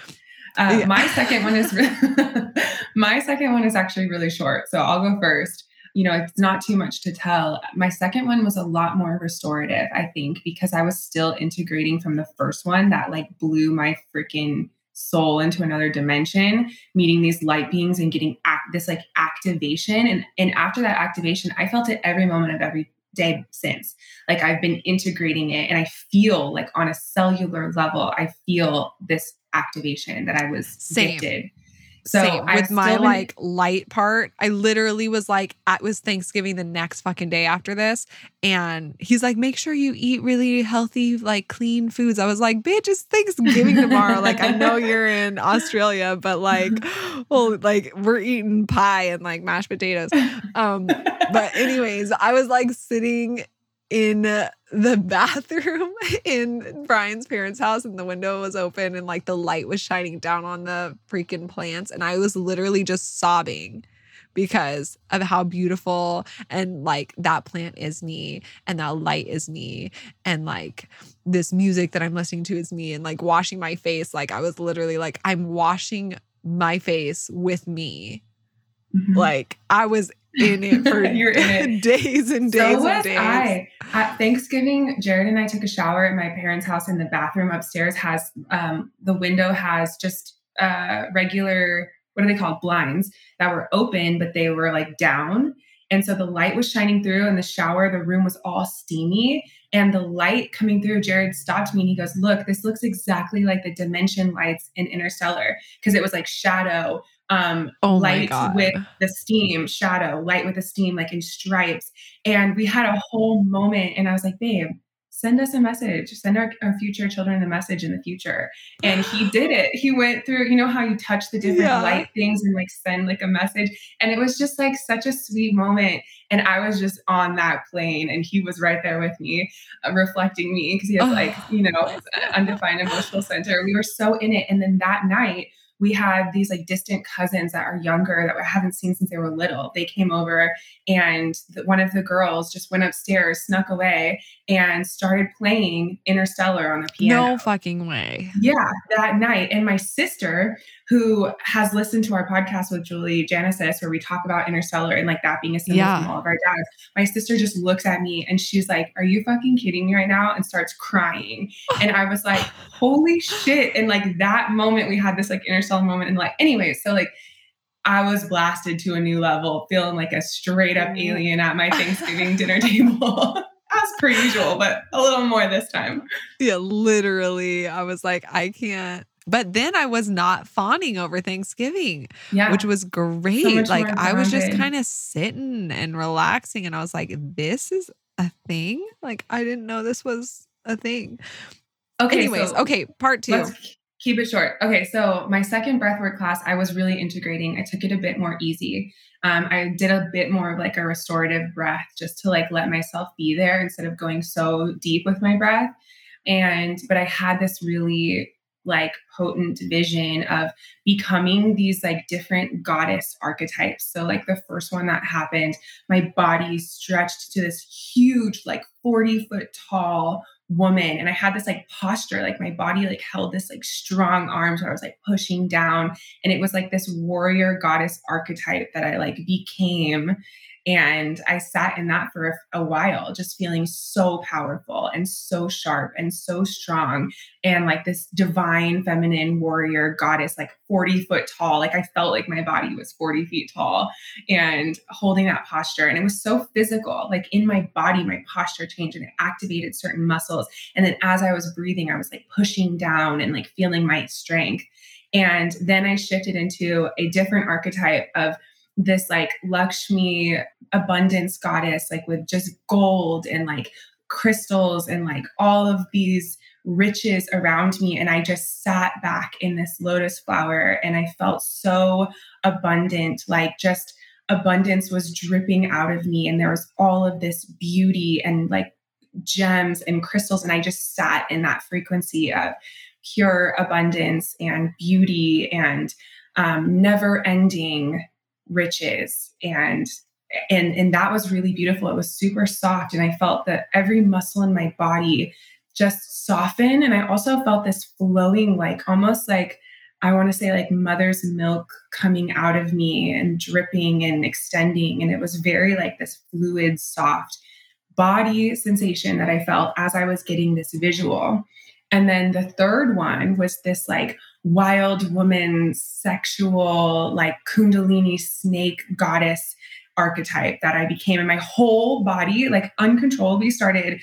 Speaker 3: Uh,
Speaker 2: Yeah.
Speaker 3: My second one is re- my second one is actually really short, so I'll go first. You know, it's not too much to tell. My second one was a lot more restorative, I think, because I was still integrating from the first one that like blew my freaking soul into another dimension, meeting these light beings and getting act- this like activation. And and after that activation, I felt it every moment of every day since. Like I've been integrating it, and I feel like on a cellular level, I feel this activation that I was
Speaker 2: Same.
Speaker 3: gifted. So
Speaker 2: Same with my like light part. I literally was like, it was Thanksgiving the next fucking day after this. And he's like, make sure you eat really healthy, like clean foods. I was like, bitch, it's Thanksgiving tomorrow. like, I know you're in Australia, but like, well, like we're eating pie and like mashed potatoes. Um, but anyways, I was like sitting in the bathroom in Brian's parents' house and the window was open and like the light was shining down on the freaking plants and I was literally just sobbing because of how beautiful and like that plant is me and that light is me and like this music that I'm listening to is me and like washing my face like I was literally like I'm washing my face with me
Speaker 3: Mhm.
Speaker 2: like I was in it for
Speaker 3: in it.
Speaker 2: days and days
Speaker 3: so
Speaker 2: and days.
Speaker 3: I. At Thanksgiving, Jared and I took a shower at my parents' house, and the bathroom upstairs has um, the window has just uh, regular what are they called blinds that were open, but they were like down. And so the light was shining through in the shower. The room was all steamy, and the light coming through. Jared stopped me and he goes, "Look, this looks exactly like the dimension lights in Interstellar because it was like shadow, um
Speaker 2: Oh
Speaker 3: light with the steam shadow light with the steam like in stripes. And we had a whole moment and i was like babe send us a message. Send our, our future children a message in the future. And he did it. He went through you know how you touch the different
Speaker 2: Yeah.
Speaker 3: light things and like send like a message? And it was just like such a sweet moment and i was just on that plane and he was right there with me uh, reflecting me because he has
Speaker 2: Oh.
Speaker 3: like you know undefined emotional center. We were so in it and then that night we had these like distant cousins that are younger that I haven't seen since they were little. They came over, and the, one of the girls just went upstairs, snuck away, and started playing Interstellar on the piano.
Speaker 2: No fucking way.
Speaker 3: Yeah, that night. And my sister, who has listened to our podcast with Julie Genesis, where we talk about Interstellar and like that being a symbol
Speaker 2: Yeah.
Speaker 3: from all of our dads, my sister just looks at me and she's like, Are you fucking kidding me right now? And starts crying. And I was like, Holy shit. And like that moment, we had this like Interstellar moment. And like, anyway, so like, I was blasted to a new level, feeling like a straight up mm. alien at my Thanksgiving dinner table. As per usual, but a little more this time.
Speaker 2: Yeah, literally. I was like, I can't. But then I was not fawning over Thanksgiving,
Speaker 3: Yeah.
Speaker 2: which was great.
Speaker 3: much
Speaker 2: like I was just kind of sitting and relaxing, and I was like, this is a thing. Like I didn't know this was a thing.
Speaker 3: okay.
Speaker 2: Anyways,
Speaker 3: so-
Speaker 2: okay, part 2
Speaker 3: Let's keep it short. Okay, so my second breathwork class, I was really integrating. I took it a bit more easy. Um, I did a bit more of like a restorative breath just to like let myself be there instead of going so deep with my breath. And but I had this really like potent vision of becoming these like different goddess archetypes. So like the first one that happened, my body stretched to this huge like 40 foot tall woman and i had this like posture like my body like held this like strong arms where i was like pushing down and it was like this warrior goddess archetype that i like became and i sat in that for a, a while just feeling so powerful and so sharp and so strong and like this divine feminine warrior goddess like 40 foot tall like i felt like my body was 40 feet tall and holding that posture. And it was so physical, like in my body, my posture changed and it activated certain muscles. And then as I was breathing, I was like pushing down and like feeling my strength. And then I shifted into a different archetype of this like Lakshmi abundance goddess, like with just gold and like crystals and like all of these riches around me. And I just sat back in this lotus flower and I felt so abundant, like just abundance was dripping out of me. And there was all of this beauty and like gems and crystals. And I just sat in that frequency of pure abundance and beauty and um, never ending riches. And and and that was really beautiful. It was super soft. And I felt that every muscle in my body just soften. And I also felt this flowing, like almost like I want to say like mother's milk coming out of me and dripping and extending. And it was very like this fluid, soft body sensation that I felt as I was getting this visual. And then the third one was this like wild woman, sexual, like Kundalini snake goddess archetype that I became. And my whole body, like uncontrollably, started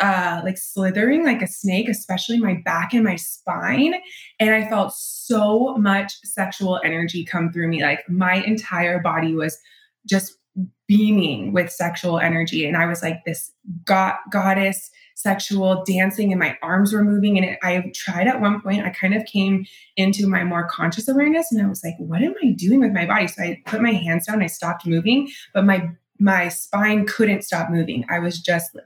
Speaker 3: uh, like slithering like a snake, especially my back and my spine. And I felt so much sexual energy come through me. Like my entire body was just beaming with sexual energy. And I was like this god- goddess sexual dancing and my arms were moving. And it, I tried at one point, I kind of came into my more conscious awareness and I was like, what am I doing with my body? So I put my hands down, I stopped moving, but my my spine couldn't stop moving. I was just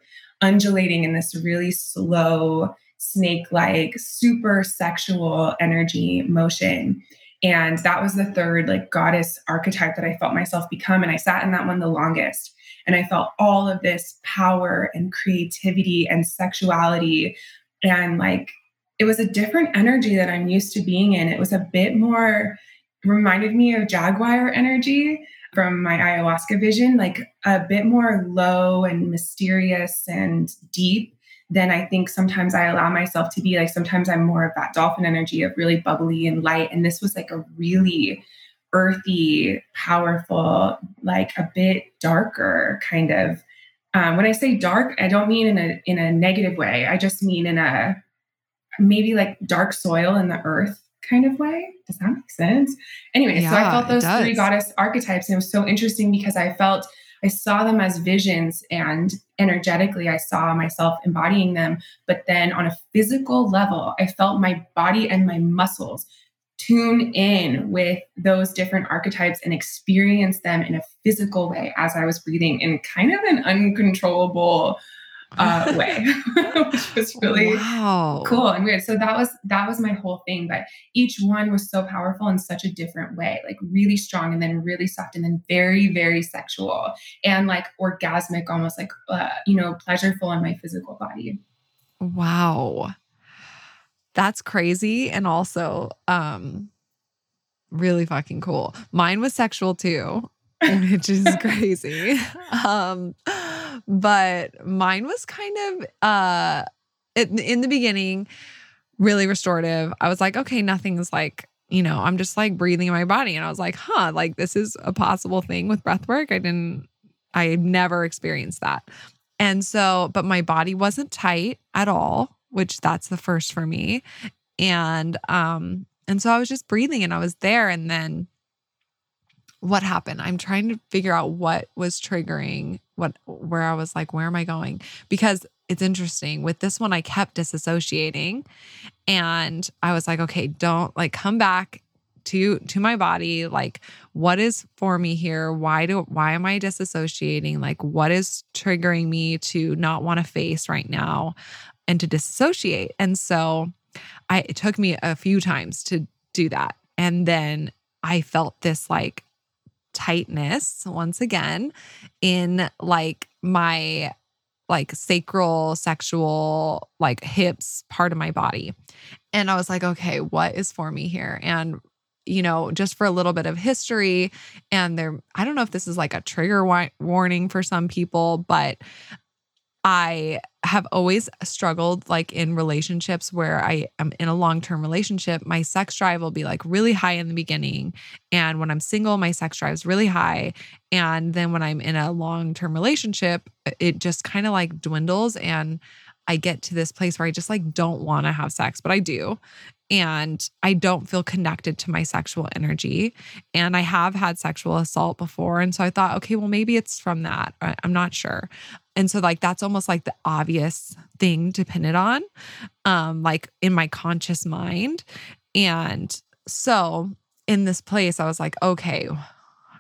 Speaker 3: undulating in this really slow, snake like, super sexual energy motion. And that was the third like goddess archetype that I felt myself become. And I sat in that one the longest. And I felt all of this power and creativity and sexuality. And like, it was a different energy that I'm used to being in. It was a bit more, reminded me of Jaguar energy from my ayahuasca vision, like a bit more low and mysterious and deep than I think sometimes I allow myself to be. Like sometimes I'm more of that dolphin energy of really bubbly and light. And this was like a really earthy, powerful, like a bit darker kind of. Um, when I say dark, I don't mean in a in a negative way. I just mean in a maybe like dark soil in the earth kind of way. Does that make sense? Anyway, so I
Speaker 2: Yeah,
Speaker 3: felt those three goddess archetypes, and it was so interesting because I felt I saw them as visions, and energetically, I saw myself embodying them. But then on a physical level, I felt my body and my muscles tune in with those different archetypes and experience them in a physical way as I was breathing in kind of an uncontrollable uh, way, which was really
Speaker 2: wow.
Speaker 3: cool and weird. So that was that was my whole thing. But each one was so powerful in such a different way, like really strong and then really soft and then very very sexual and like orgasmic, almost like uh, you know pleasureful in my physical body.
Speaker 2: Wow. That's crazy and also um really fucking cool. Mine was sexual too, which is crazy. Um but mine was kind of uh in, in the beginning really restorative. I was like, okay, nothing's like, you know, I'm just like breathing in my body and I was like, huh, like this is a possible thing with breath work. I didn't I never experienced that. And so, but my body wasn't tight at all, which that's the first for me. And um and so I was just breathing and I was there and then what happened? I'm trying to figure out what was triggering what where I was like where am I going? Because it's interesting. With this one I kept disassociating and I was like okay, don't like come back to to my body like what is for me here why do why am i disassociating like what is triggering me to not want to face right now and to dissociate. and so i it took me a few times to do that and then i felt this like tightness once again in like my like sacral sexual like hips part of my body and i was like okay what is for me here and you know, just for a little bit of history. And there, I don't know if this is like a trigger wa- warning for some people, but I have always struggled like in relationships where I am in a long term relationship. My sex drive will be like really high in the beginning. And when I'm single, my sex drive is really high. And then when I'm in a long term relationship, it just kind of like dwindles. And I get to this place where I just like don't want to have sex, but I do and I don't feel connected to my sexual energy. And I have had sexual assault before. And so I thought, okay, well, maybe it's from that. I'm not sure. And so, like, that's almost like the obvious thing to pin it on, um, like in my conscious mind. And so, in this place, I was like, okay,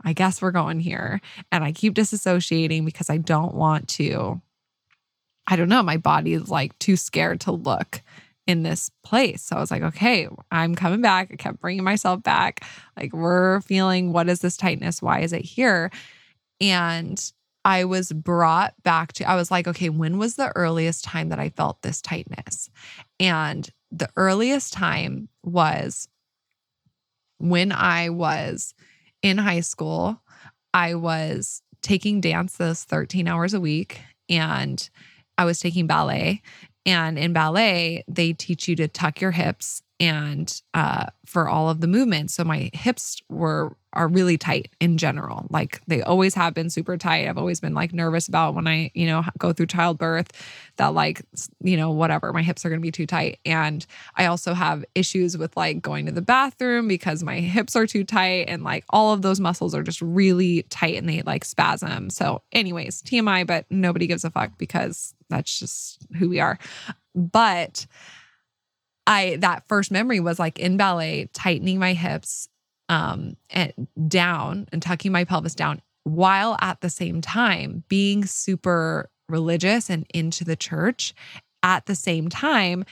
Speaker 2: I guess we're going here. And I keep disassociating because I don't want to. I don't know. My body is like too scared to look in this place. So I was like, okay, I'm coming back. I kept bringing myself back. Like, we're feeling what is this tightness? Why is it here? And I was brought back to, I was like, okay, when was the earliest time that I felt this tightness? And the earliest time was when I was in high school. I was taking dance those 13 hours a week and I was taking ballet. And in ballet, they teach you to tuck your hips and uh, for all of the movements. So my hips were are really tight in general. Like they always have been super tight. I've always been like nervous about when I, you know, go through childbirth that like, you know, whatever, my hips are going to be too tight. And I also have issues with like going to the bathroom because my hips are too tight and like all of those muscles are just really tight and they like spasm. So anyways, TMI, but nobody gives a fuck because that's just who we are. But I that first memory was like in ballet, tightening my hips um and down and tucking my pelvis down while at the same time being super religious and into the church at the same time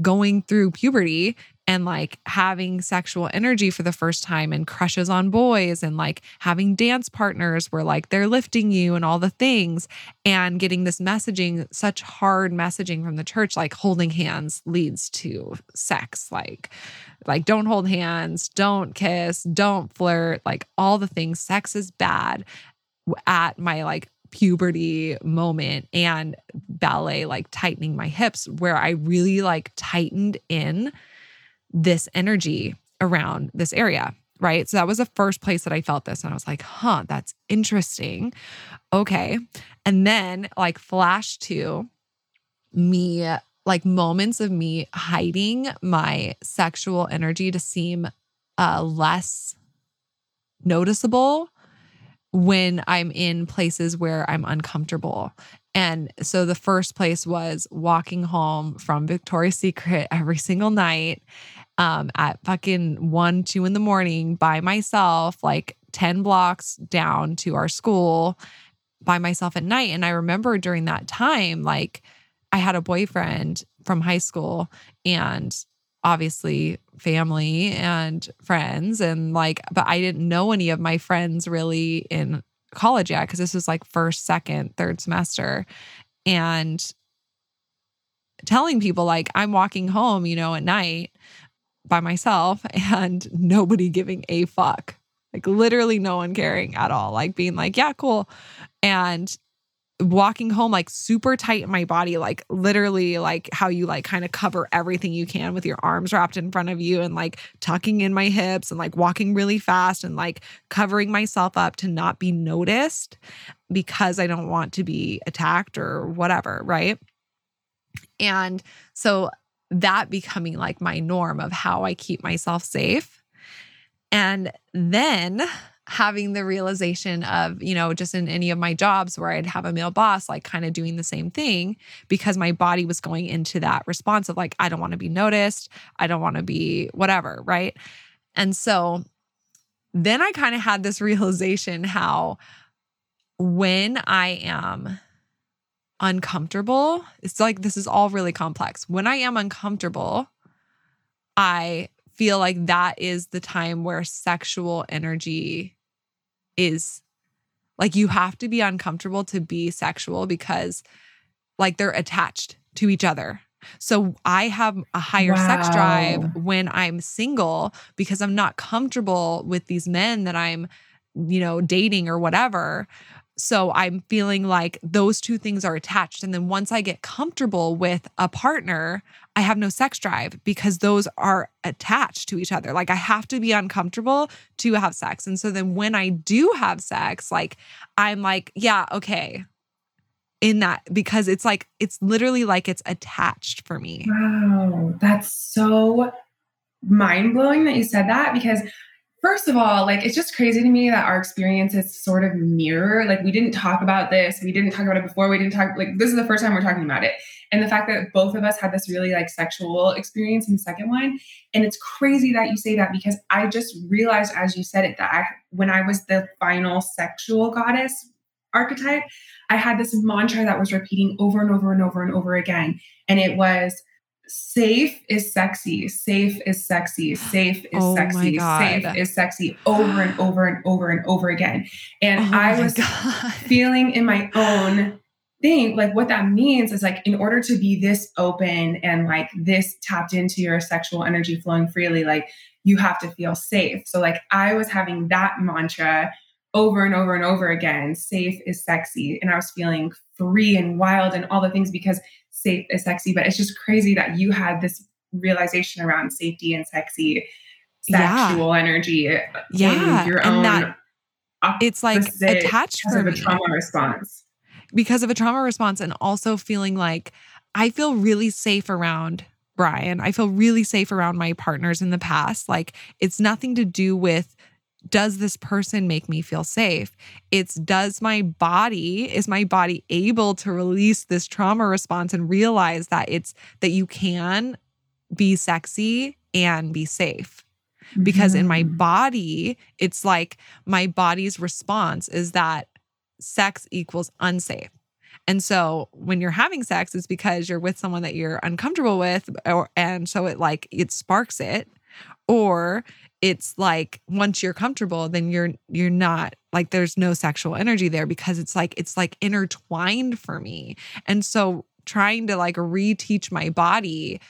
Speaker 2: going through puberty and like having sexual energy for the first time and crushes on boys and like having dance partners where like they're lifting you and all the things and getting this messaging such hard messaging from the church like holding hands leads to sex like like don't hold hands don't kiss don't flirt like all the things. Sex is bad at my like puberty moment and ballet like tightening my hips where I really like tightened in this energy around this area. Right. So that was the first place that I felt this. And I was like, huh, that's interesting. Okay. And then like flash to me like moments of me hiding my sexual energy to seem uh, less noticeable when I'm in places where I'm uncomfortable. And so the first place was walking home from Victoria's Secret every single night um, at fucking one, two in the morning by myself, like 10 blocks down to our school by myself at night. And I remember during that time, like I had a boyfriend from high school and obviously family and friends and like but I didn't know any of my friends really in college yet because this was like first, second, third semester. And telling people like I'm walking home, you know, at night by myself and nobody giving a fuck. Like literally no one caring at all. Like being like, yeah, cool. And walking home like super tight in my body, like literally like how you like kind of cover everything you can with your arms wrapped in front of you and like tucking in my hips and like walking really fast and like covering myself up to not be noticed because I don't want to be attacked or whatever, right? And so that becoming like my norm of how I keep myself safe. And then having the realization of, you know, just in any of my jobs where I'd have a male boss, like kind of doing the same thing because my body was going into that response of like, I don't want to be noticed. I don't want to be whatever. Right. And so then I kind of had this realization how when I am uncomfortable, it's like this is all really complex. When I am uncomfortable, I feel like that is the time where sexual energy is like you have to be uncomfortable to be sexual because like they're attached to each other. So I have a higher wow. sex drive when I'm single because I'm not comfortable with these men that I'm you know dating or whatever. So I'm feeling like those two things are attached. And then once I get comfortable with a partner, I have no sex drive because those are attached to each other. Like I have to be uncomfortable to have sex. And so then when I do have sex, like I'm like, yeah, okay. In that, because it's like, it's literally like it's attached for me.
Speaker 3: Wow. That's so mind blowing that you said that because First of all, like it's just crazy to me that our experiences sort of mirror. Like we didn't talk about this, we didn't talk about it before, we didn't talk like this is the first time we're talking about it. And the fact that both of us had this really like sexual experience in the second one. And it's crazy that you say that because I just realized as you said it that I when I was the final sexual goddess archetype, I had this mantra that was repeating over and over and over and over again. And it was safe is sexy, safe is sexy, safe is oh sexy, safe is sexy over and over and over and over again. And oh I was feeling in my own thing, like what that means is like in order to be this open and like this tapped into your sexual energy flowing freely, like you have to feel safe. So like I was having that mantra over and over and over again safe is sexy. And i was feeling free and wild and all the things because safe is sexy, but it's just crazy that you had this realization around safety and sexy sexual yeah. energy
Speaker 2: yeah your and own that it's like attached
Speaker 3: because of a trauma response.
Speaker 2: Because of a trauma response and also feeling like i feel really safe around brian. I feel really safe around my partners in the past. Like it's nothing to do with does this person make me feel safe? It's does my body, is my body able to release this trauma response and realize that it's that you can be sexy and be safe? Because mm-hmm. in my mm-hmm. body, it's like my body's response is that sex equals unsafe. And so when you're having sex, it's because you're with someone that you're uncomfortable with, or and so it like it sparks it, or it's like once you're comfortable then you're you're not like there's no sexual energy there because it's like it's like intertwined for me. And so trying to like reteach my body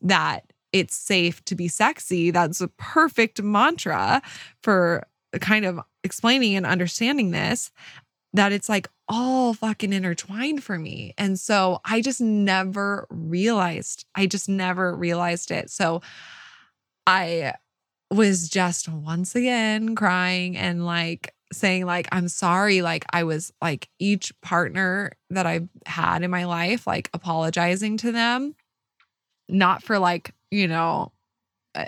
Speaker 2: that it's safe to be sexy that's a perfect mantra for kind of explaining and understanding this that it's like all fucking intertwined for me. And so i just never realized i just never realized it. So i was just once again crying and like saying like i'm sorry like i was like each partner that i've had in my life like apologizing to them. Not for like you know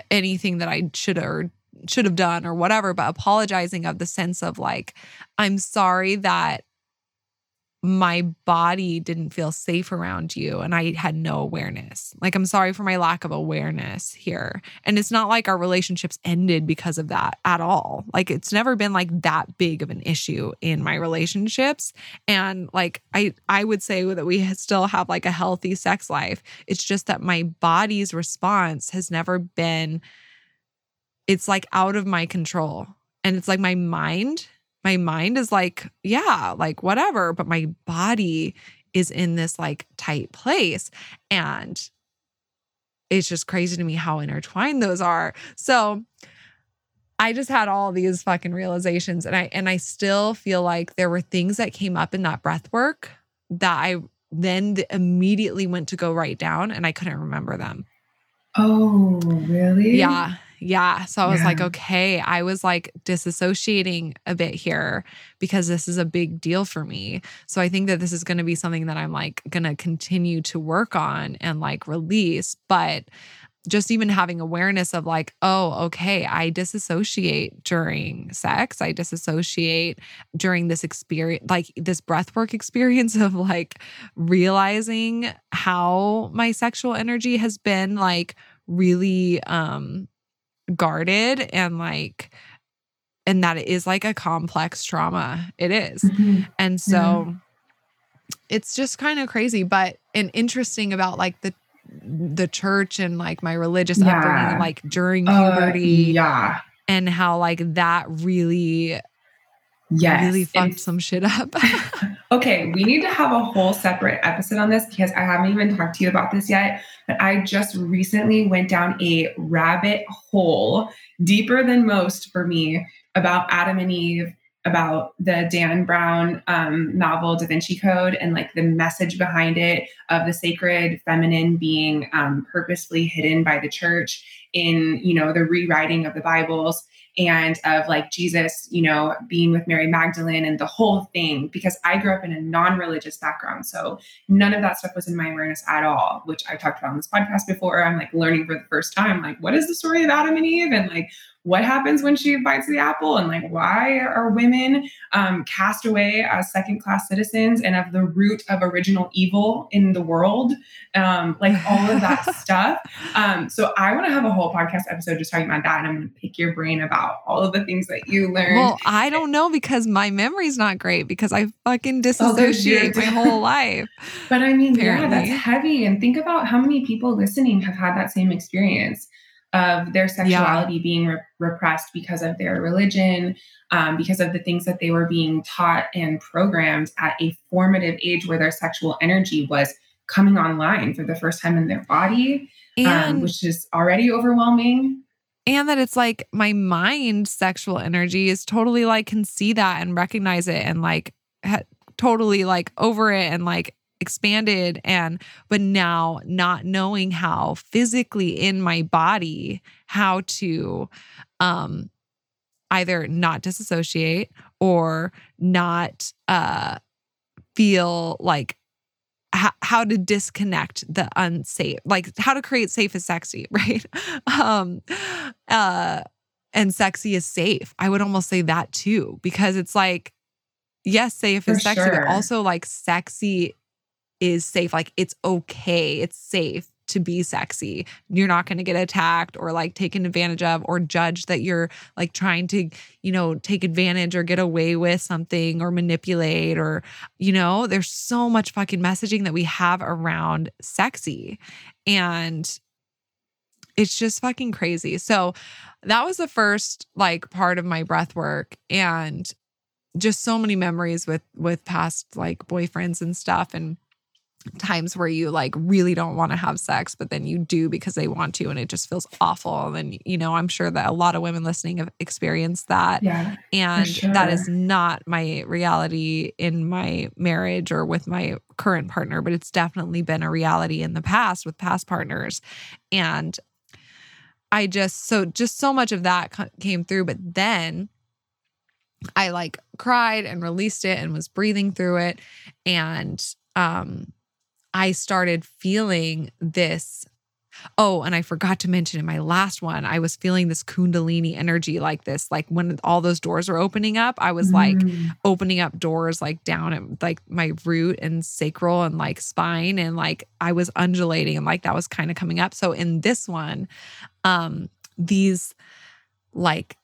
Speaker 2: anything that i should or should have done or whatever but apologizing of the sense of like i'm sorry that my body didn't feel safe around you and I had no awareness. Like, I'm sorry for my lack of awareness here. And it's not like our relationships ended because of that at all. Like, it's never been like that big of an issue in my relationships. And like, I, I would say that we still have like a healthy sex life. It's just that my body's response has never been, it's like out of my control. And it's like my mind my mind is like, yeah, like whatever, but my body is in this like tight place. And it's just crazy to me how intertwined those are. So I just had all these fucking realizations and I and I still feel like there were things that came up in that breath work that I then immediately went to go write down and I couldn't remember them.
Speaker 3: Oh, really?
Speaker 2: Yeah. Yeah. So I was yeah. like, okay, I was like disassociating a bit here because this is a big deal for me. So I think that this is going to be something that I'm like going to continue to work on and like release. But just even having awareness of like, oh, okay, I disassociate during sex. I disassociate during this experience, like this breathwork experience of like realizing how my sexual energy has been like really um guarded and like and that it is like a complex trauma it is. Mm-hmm. and so yeah. it's just kind of crazy but and interesting about like the the church and like my religious yeah. upbringing like during uh, puberty
Speaker 3: uh, yeah
Speaker 2: and how like that really
Speaker 3: yes.
Speaker 2: really fucked some shit up
Speaker 3: okay we need to have a whole separate episode on this because i haven't even talked to you about this yet but I just recently went down a rabbit hole deeper than most for me about Adam and Eve, about the Dan Brown um, novel Da Vinci Code and like the message behind it of the sacred feminine being um, purposefully hidden by the church in you know the rewriting of the Bibles and of like Jesus, you know, being with Mary Magdalene and the whole thing, because I grew up in a non religious background. So none of that stuff was in my awareness at all, which I talked about on this podcast before. I'm like learning for the first time, like, what is the story of Adam and Eve? And like, what happens when she bites the apple and like why are women um, cast away as second class citizens and of the root of original evil in the world? Um, like all of that stuff. Um, so i want to have a whole podcast episode just talking about that and i'm going to pick your brain about all of the things that you learned.
Speaker 2: Well i don't know because my memory's not great because i fucking oh, disassociate my whole life
Speaker 3: but i mean apparently. yeah that's heavy and think about how many people listening have had that same experience of their sexuality yeah. being re- repressed because of their religion, um, because of the things that they were being taught and programmed at a formative age where their sexual energy was coming online for the first time in their body, um, and, um, which is already overwhelming.
Speaker 2: And that it's like my mind sexual energy is totally like can see that and recognize it and like ha- totally like over it and like expanded and but now not knowing how physically in my body how to um either not disassociate or not uh feel like how, how to disconnect the unsafe like how to create safe is sexy right um uh and sexy is safe i would almost say that too because it's like yes safe is sexy sure. but also like sexy is safe. Like it's okay, it's safe to be sexy. You're not going to get attacked or like taken advantage of or judged that you're like trying to, you know, take advantage or get away with something or manipulate or, you know, there's so much fucking messaging that we have around sexy. And it's just fucking crazy. So that was the first like part of my breath work and just so many memories with with past like boyfriends and stuff and times where you like really don't want to have sex but then you do because they want to and it just feels awful and you know i'm sure that a lot of women listening have experienced that
Speaker 3: yeah,
Speaker 2: and sure. that is not my reality in my marriage or with my current partner but it's definitely been a reality in the past with past partners and i just so just so much of that came through but then I like cried and released it and was breathing through it. And um, I started feeling this. Oh, and I forgot to mention in my last one, I was feeling this Kundalini energy like this. Like when all those doors were opening up, I was like
Speaker 3: Mm.
Speaker 2: opening up doors like down at like my root and sacral and like spine. And like I was undulating and like that was kind of coming up. So in this one, um, these like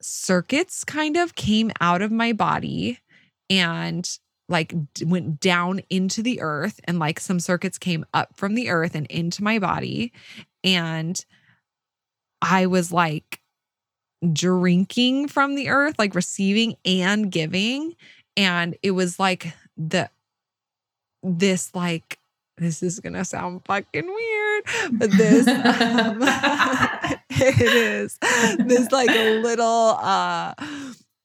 Speaker 2: circuits kind of came out of my body and like went down into the earth and like some circuits came up from the earth and into my body. And i was like drinking from the earth like receiving and giving. And it was like the this like this is gonna sound fucking weird but this um, it is. This like a little uh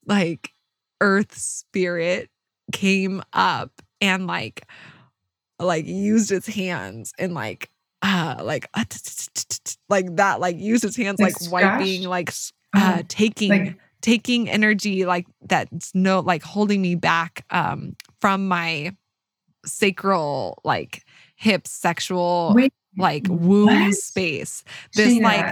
Speaker 2: like earth spirit came up and like like used its hands and like uh like like that like used its hands
Speaker 3: Like
Speaker 2: wiping like uh
Speaker 3: Oh,
Speaker 2: taking taking energy like that's no like holding me back um from my sacral like hips sexual
Speaker 3: wait,
Speaker 2: like womb
Speaker 3: what?
Speaker 2: space. This like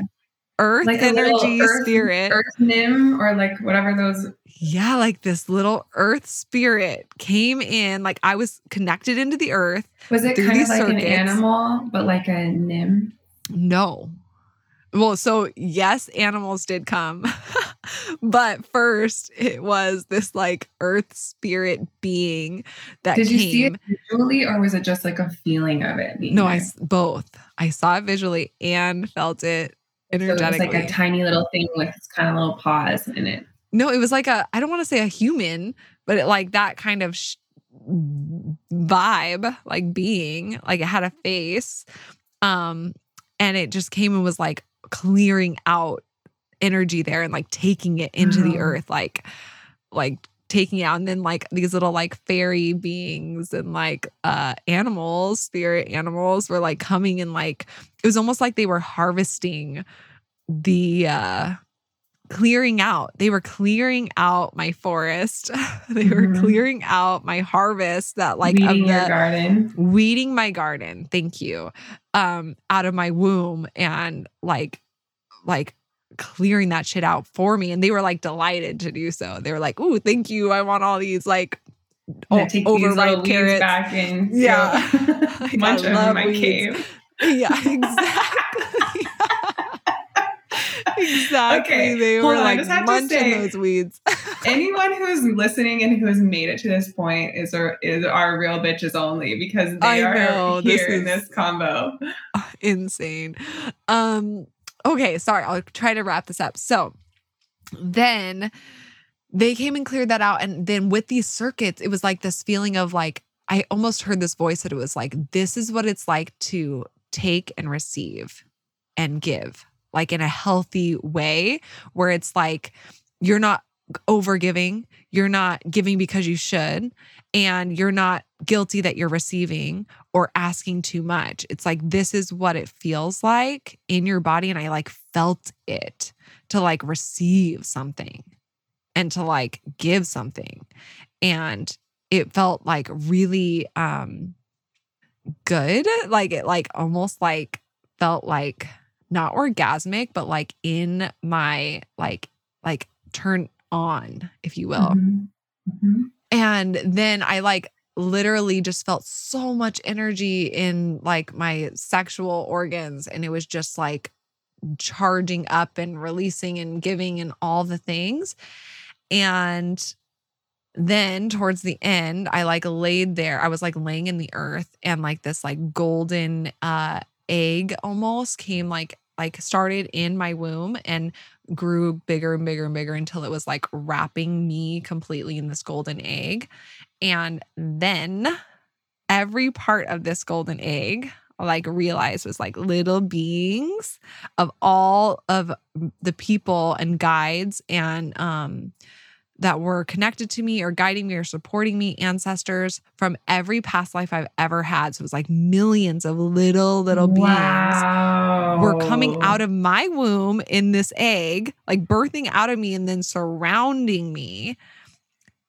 Speaker 2: earth
Speaker 3: like
Speaker 2: energy
Speaker 3: earth-
Speaker 2: spirit
Speaker 3: Earth Nim or like whatever those.
Speaker 2: yeah like this little earth spirit came in like i was connected into the earth
Speaker 3: Was it kind of like an animal, but like a Nim?
Speaker 2: no well so yes animals did come but first it was this like earth spirit being that
Speaker 3: Did you
Speaker 2: came
Speaker 3: see it visually, or was it just like a feeling of it?
Speaker 2: No i
Speaker 3: there?
Speaker 2: s- both i saw it visually and felt it
Speaker 3: So it was like a tiny little thing with kind of little paws in it.
Speaker 2: No, it was like a, I don't want to say a human, but it, like that kind of sh- vibe, like being, like it had a face. Um, and it just came and was like clearing out energy there and like taking it into the
Speaker 3: Oh.
Speaker 2: earth, like, like taking out. And then like these little like fairy beings and like uh animals, spirit animals were like coming and like, it was almost like they were harvesting the uh clearing out. They were clearing out my forest. they were
Speaker 3: Mhm.
Speaker 2: clearing out my harvest that like
Speaker 3: Weeding
Speaker 2: of
Speaker 3: your
Speaker 2: the
Speaker 3: garden.
Speaker 2: weeding my garden. Thank you. Um out of my womb and like like clearing that shit out for me and they were like delighted to do so. They were like, "Ooh, thank you. I want all these like
Speaker 3: I'm
Speaker 2: o-
Speaker 3: gonna take these little
Speaker 2: overripe carrots."
Speaker 3: back and
Speaker 2: Yeah. Like, I
Speaker 3: them in
Speaker 2: love
Speaker 3: my
Speaker 2: weeds.
Speaker 3: cave.
Speaker 2: Yeah, exactly. exactly.
Speaker 3: Okay,
Speaker 2: They
Speaker 3: hold
Speaker 2: were
Speaker 3: on,
Speaker 2: like
Speaker 3: just have to
Speaker 2: munching
Speaker 3: say-
Speaker 2: those weeds.
Speaker 3: Anyone who's listening and who has made it to this point is our, is our real bitches only because they
Speaker 2: I
Speaker 3: are
Speaker 2: know, this
Speaker 3: here in
Speaker 2: is-
Speaker 3: this combo.
Speaker 2: Insane. Um, okay, sorry, I'll try to wrap this up. So then they came and cleared that out. And then with these circuits, it was like this feeling of like, I almost heard this voice that it was like, this is what it's like to take and receive and give, like in a healthy way, where it's like you're not over giving, you're not giving because you should, and you're not guilty that you're receiving or asking too much. It's like this is what it feels like in your body. And I like felt it to like receive something and to like give something. And it felt like really um good. Like it like almost like felt like not orgasmic, but like in my like like turn on, if you will.
Speaker 3: Mhm. Mhm.
Speaker 2: And then I like literally just felt so much energy in like my sexual organs. And it was just like charging up and releasing and giving and all the things. And then towards the end, I like laid there. I was like laying in the earth and like this like golden uh egg almost came like like started in my womb and grew bigger and bigger and bigger until it was like wrapping me completely in this golden egg. And then every part of this golden egg, like realized was like little beings of all of the people and guides and um that were connected to me or guiding me or supporting me, ancestors from every past life I've ever had. So it was like millions of little, little beings
Speaker 3: wow.
Speaker 2: were coming out of my womb in this egg, like birthing out of me and then surrounding me.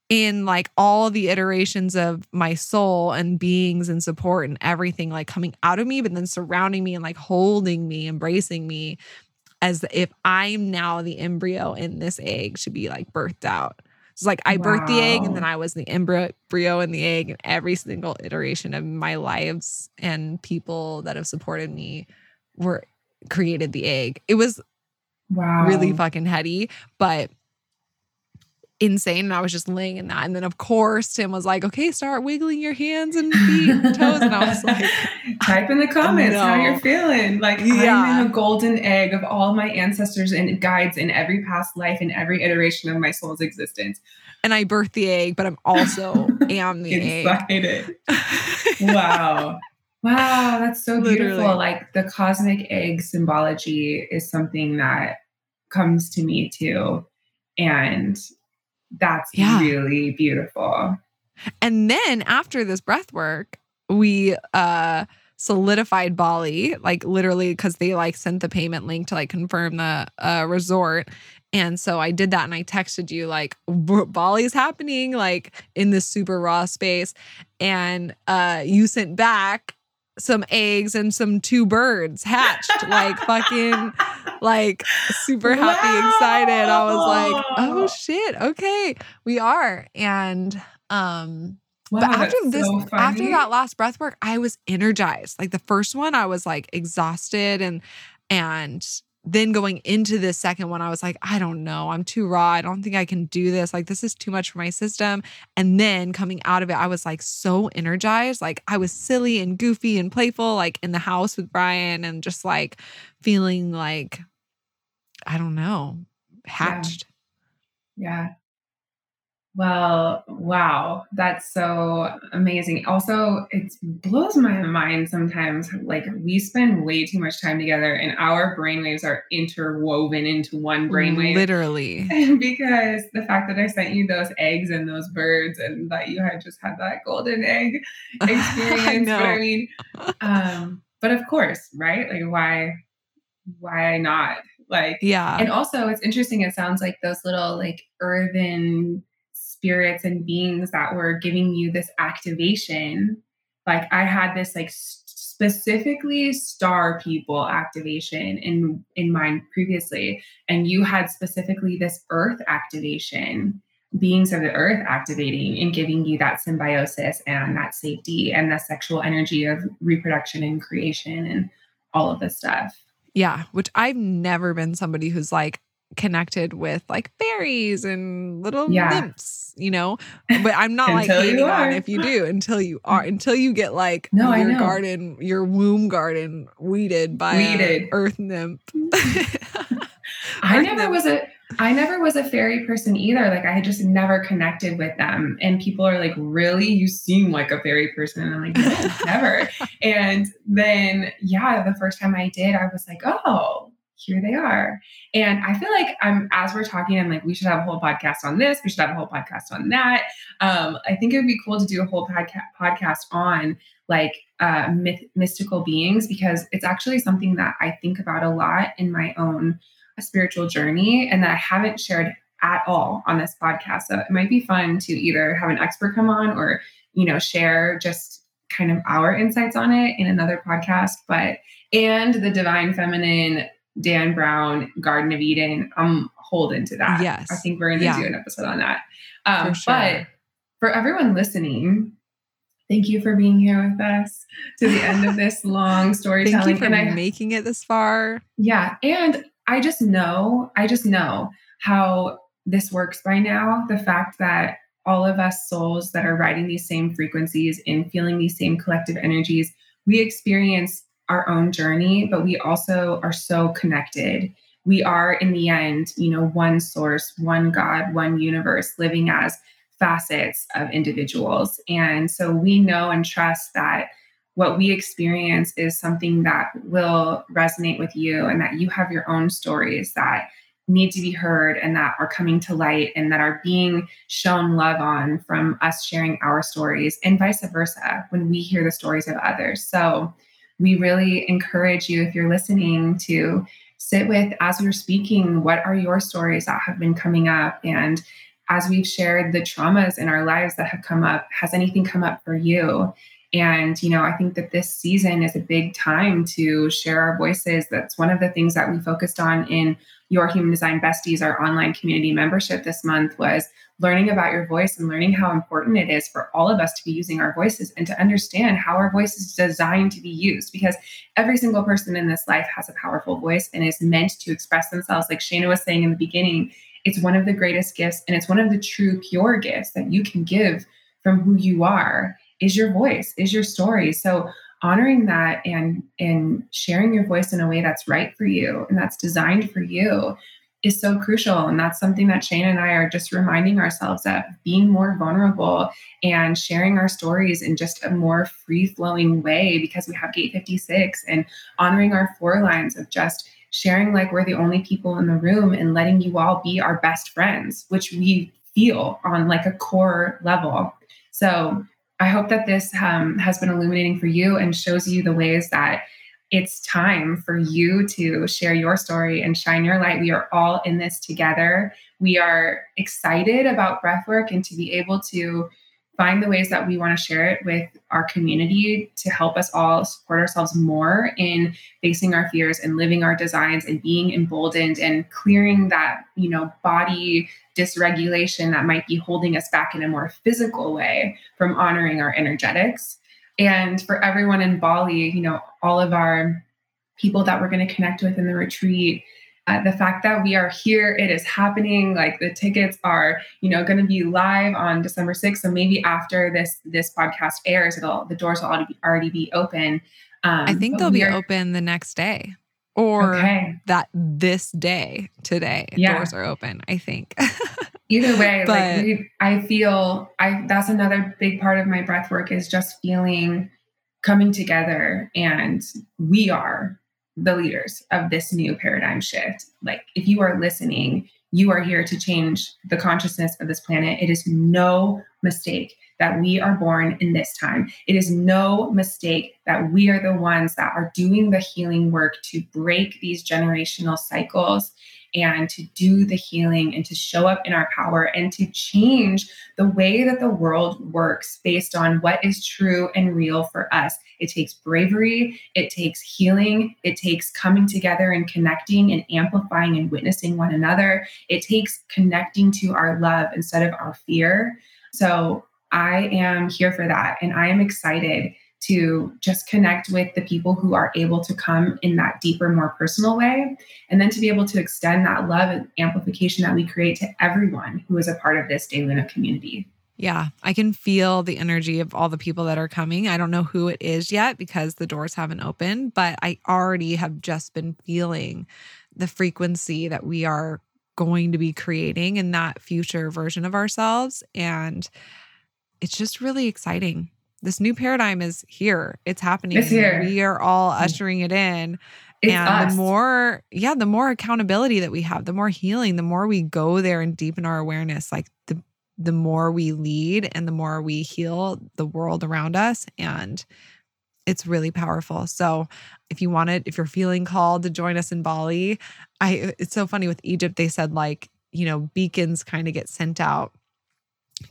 Speaker 2: In like all the iterations of my soul and beings and support and everything like coming out of me, but then surrounding me and like holding me, embracing me as if I'm now the embryo in this egg to be like birthed out. It's like I birthed the egg and then I was the embryo in the egg in every single iteration of my lives and people that have supported me were created the egg. It was
Speaker 3: Wow.
Speaker 2: really fucking heady, but insane. And I was just laying in that. And then of course Tim was like, okay, start wiggling your hands and feet and toes. And I was like,
Speaker 3: type in the comments how you're feeling. Like
Speaker 2: Yeah.
Speaker 3: I'm in a golden egg of all my ancestors and guides in every past life and every iteration of my soul's existence.
Speaker 2: and I birthed the egg, but I'm also am the egg.
Speaker 3: Excited. Wow. Wow, that's so beautiful.
Speaker 2: Literally.
Speaker 3: Like the cosmic egg symbology is something that comes to me too. And that's
Speaker 2: Yeah.
Speaker 3: really beautiful.
Speaker 2: And then after this breath work, we uh solidified Bali, like literally because they like sent the payment link to like confirm the uh resort. And so I did that and I texted you like "B- Bali's happening like in this super raw space. And uh you sent back some eggs and some two birds hatched, like fucking like super happy, excited. I was like, oh shit, okay, we are. And um
Speaker 3: Wow,
Speaker 2: but after this
Speaker 3: so
Speaker 2: after that last breath work, I was energized. Like the first one, I was like exhausted and and then going into this second one, I was like, I don't know. I'm too raw. I don't think I can do this. Like, this is too much for my system. And then coming out of it, I was like so energized. Like, I was silly and goofy and playful, like in the house with Brian, and just like feeling like, I don't know, hatched.
Speaker 3: Yeah. Well, wow, that's so amazing. Also, it blows my mind sometimes. Like, we spend way too much time together, and our brainwaves are interwoven into one brainwave.
Speaker 2: Literally.
Speaker 3: because the fact that I sent you those eggs and those birds, and that you had just had that golden egg experience.
Speaker 2: I
Speaker 3: But I mean, um, but of course, right? Like, why, why not? Like,
Speaker 2: Yeah.
Speaker 3: and also, it's interesting. It sounds like those little like earthen spirits and beings that were giving you this activation. Like I had this like specifically star people activation in in mind previously, and you had specifically this earth activation. Beings of the earth activating and giving you that symbiosis and that safety and the sexual energy of reproduction and creation and all of this stuff.
Speaker 2: Yeah, which I've never been somebody who's like connected with like fairies and little
Speaker 3: Yeah.
Speaker 2: nymphs, you know. But I'm not like hating on if you do until you are mm. until you get like
Speaker 3: No,
Speaker 2: your garden, your womb garden weeded by
Speaker 3: Weeded.
Speaker 2: earth nymph. Mm.
Speaker 3: I
Speaker 2: Earth
Speaker 3: never
Speaker 2: nymph.
Speaker 3: was a I never was a fairy person either. Like I had just never connected with them. And people are like, really? You seem like a fairy person. And I'm like, no, never. And then yeah, the first time I did, I was like, oh, here they are. And I feel like I'm as we're talking, I'm like, we should have a whole podcast on this. We should have a whole podcast on that. Um, I think it would be cool to do a whole podca- podcast on like uh, myth- mystical beings because it's actually something that I think about a lot in my own spiritual journey and that I haven't shared at all on this podcast. So it might be fun to either have an expert come on or, you know, share just kind of our insights on it in another podcast. But, and the divine feminine, Dan Brown, Garden of Eden, I'm holding to that.
Speaker 2: Yes.
Speaker 3: I think we're going to
Speaker 2: Yeah.
Speaker 3: do an episode on that. Um,
Speaker 2: For sure.
Speaker 3: But for everyone listening, thank you for being here with us to the end of this long storytelling.
Speaker 2: Thank you for
Speaker 3: and I,
Speaker 2: making it this far.
Speaker 3: yeah. And I just know, I just know how this works by now. The fact that all of us souls that are riding these same frequencies and feeling these same collective energies, we experience our own journey, but we also are so connected. We are, in the end, you know, one source, one God, one universe, living as facets of individuals. And so we know and trust that what we experience is something that will resonate with you and that you have your own stories that need to be heard and that are coming to light and that are being shown love on from us sharing our stories and vice versa when we hear the stories of others. So we really encourage you if you're listening to sit with as you're speaking what are your stories that have been coming up and as we've shared the traumas in our lives that have come up, has anything come up for you? And, you know, I think that this season is a big time to share our voices. That's one of the things that we focused on in Your Human Design Besties, our online community membership this month, was learning about your voice and learning how important it is for all of us to be using our voices and to understand how our voice is designed to be used. Because every single person in this life has a powerful voice and is meant to express themselves. Like Shana was saying in the beginning, it's one of the greatest gifts and it's one of the true pure gifts that you can give from who you are is your voice, is your story. So honoring that and and sharing your voice in a way that's right for you and that's designed for you is so crucial. And that's something that Shana and I are just reminding ourselves of being more vulnerable and sharing our stories in just a more free flowing way because we have Gate 56 and honoring our four lines of just sharing like we're the only people in the room and letting you all be our best friends, which we feel on like a core level. So I hope that this um, has been illuminating for you and shows you the ways that it's time for you to share your story and shine your light. We are all in this together. We are excited about breathwork and to be able to find the ways that we want to share it with our community to help us all support ourselves more in facing our fears and living our designs and being emboldened and clearing that, you know, body dysregulation that might be holding us back in a more physical way from honoring our energetics. And for everyone in Bali, you know, all of our people that we're going to connect with in the retreat, uh, the fact that we are here, it is happening. Like the tickets are, you know, going to be live on December 6th. So maybe after this this podcast airs, it'll the doors will already be, already be open.
Speaker 2: Um, I think they'll be are, open the next day or okay. that this day today yeah. doors are open. I think.
Speaker 3: Either way, but, like we, I feel I that's another big part of my breath work is just feeling coming together and we are the leaders of this new paradigm shift. Like, if you are listening, you are here to change the consciousness of this planet. It is no mistake that we are born in this time. It is no mistake that we are the ones that are doing the healing work to break these generational cycles and to do the healing and to show up in our power and to change the way that the world works based on what is true and real for us. It takes bravery, it takes healing, it takes coming together and connecting and amplifying and witnessing one another. It takes connecting to our love instead of our fear. So I am here for that and I am excited to just connect with the people who are able to come in that deeper, more personal way. And then to be able to extend that love and amplification that we create to everyone who is a part of this Day Luna community.
Speaker 2: Yeah, I can feel the energy of all the people that are coming. I don't know who it is yet because the doors haven't opened, but I already have just been feeling the frequency that we are going to be creating in that future version of ourselves. And it's just really exciting this new paradigm is here. It's happening.
Speaker 3: It's here.
Speaker 2: We are all mm. ushering it in.
Speaker 3: It's
Speaker 2: and
Speaker 3: us.
Speaker 2: the more, yeah, the more accountability that we have, the more healing, the more we go there and deepen our awareness, like the the more we lead and the more we heal the world around us. And it's really powerful. So if you want it, if you're feeling called to join us in Bali, I it's so funny with Egypt, they said like, you know, beacons kind of get sent out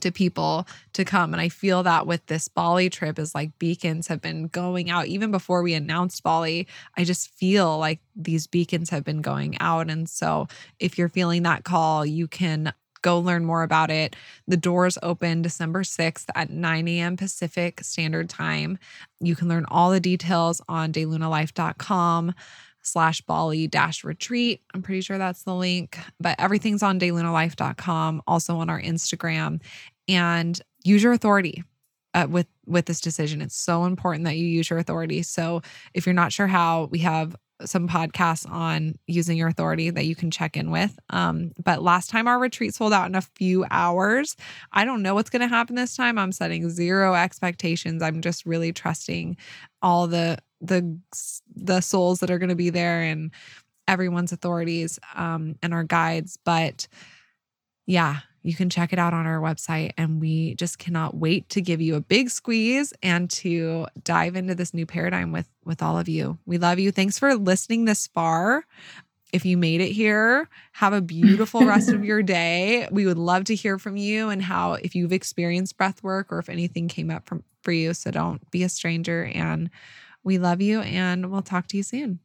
Speaker 2: to people to come. And I feel that with this Bali trip is like beacons have been going out even before we announced Bali. I just feel like these beacons have been going out. And so if you're feeling that call, you can go learn more about it. The doors open December 6th at 9 a.m. Pacific Standard Time. You can learn all the details on daylunalife.com slash Bali dash retreat. I'm pretty sure that's the link, but everything's on daylunalife.com, also on our Instagram. And use your authority uh, with with this decision. It's so important that you use your authority. So if you're not sure how, we have some podcasts on using your authority that you can check in with. Um, but last time our retreat sold out in a few hours. I don't know what's going to happen this time. I'm setting zero expectations. I'm just really trusting all the the the souls that are going to be there and everyone's authorities um, and our guides. But yeah, you can check it out on our website. And we just cannot wait to give you a big squeeze and to dive into this new paradigm with with all of you. We love you. Thanks for listening this far. if you made it here, have a beautiful rest of your day. We would love to hear from you and how if you've experienced breath work or if anything came up from, for you. So don't be a stranger. And we love you and we'll talk to you soon.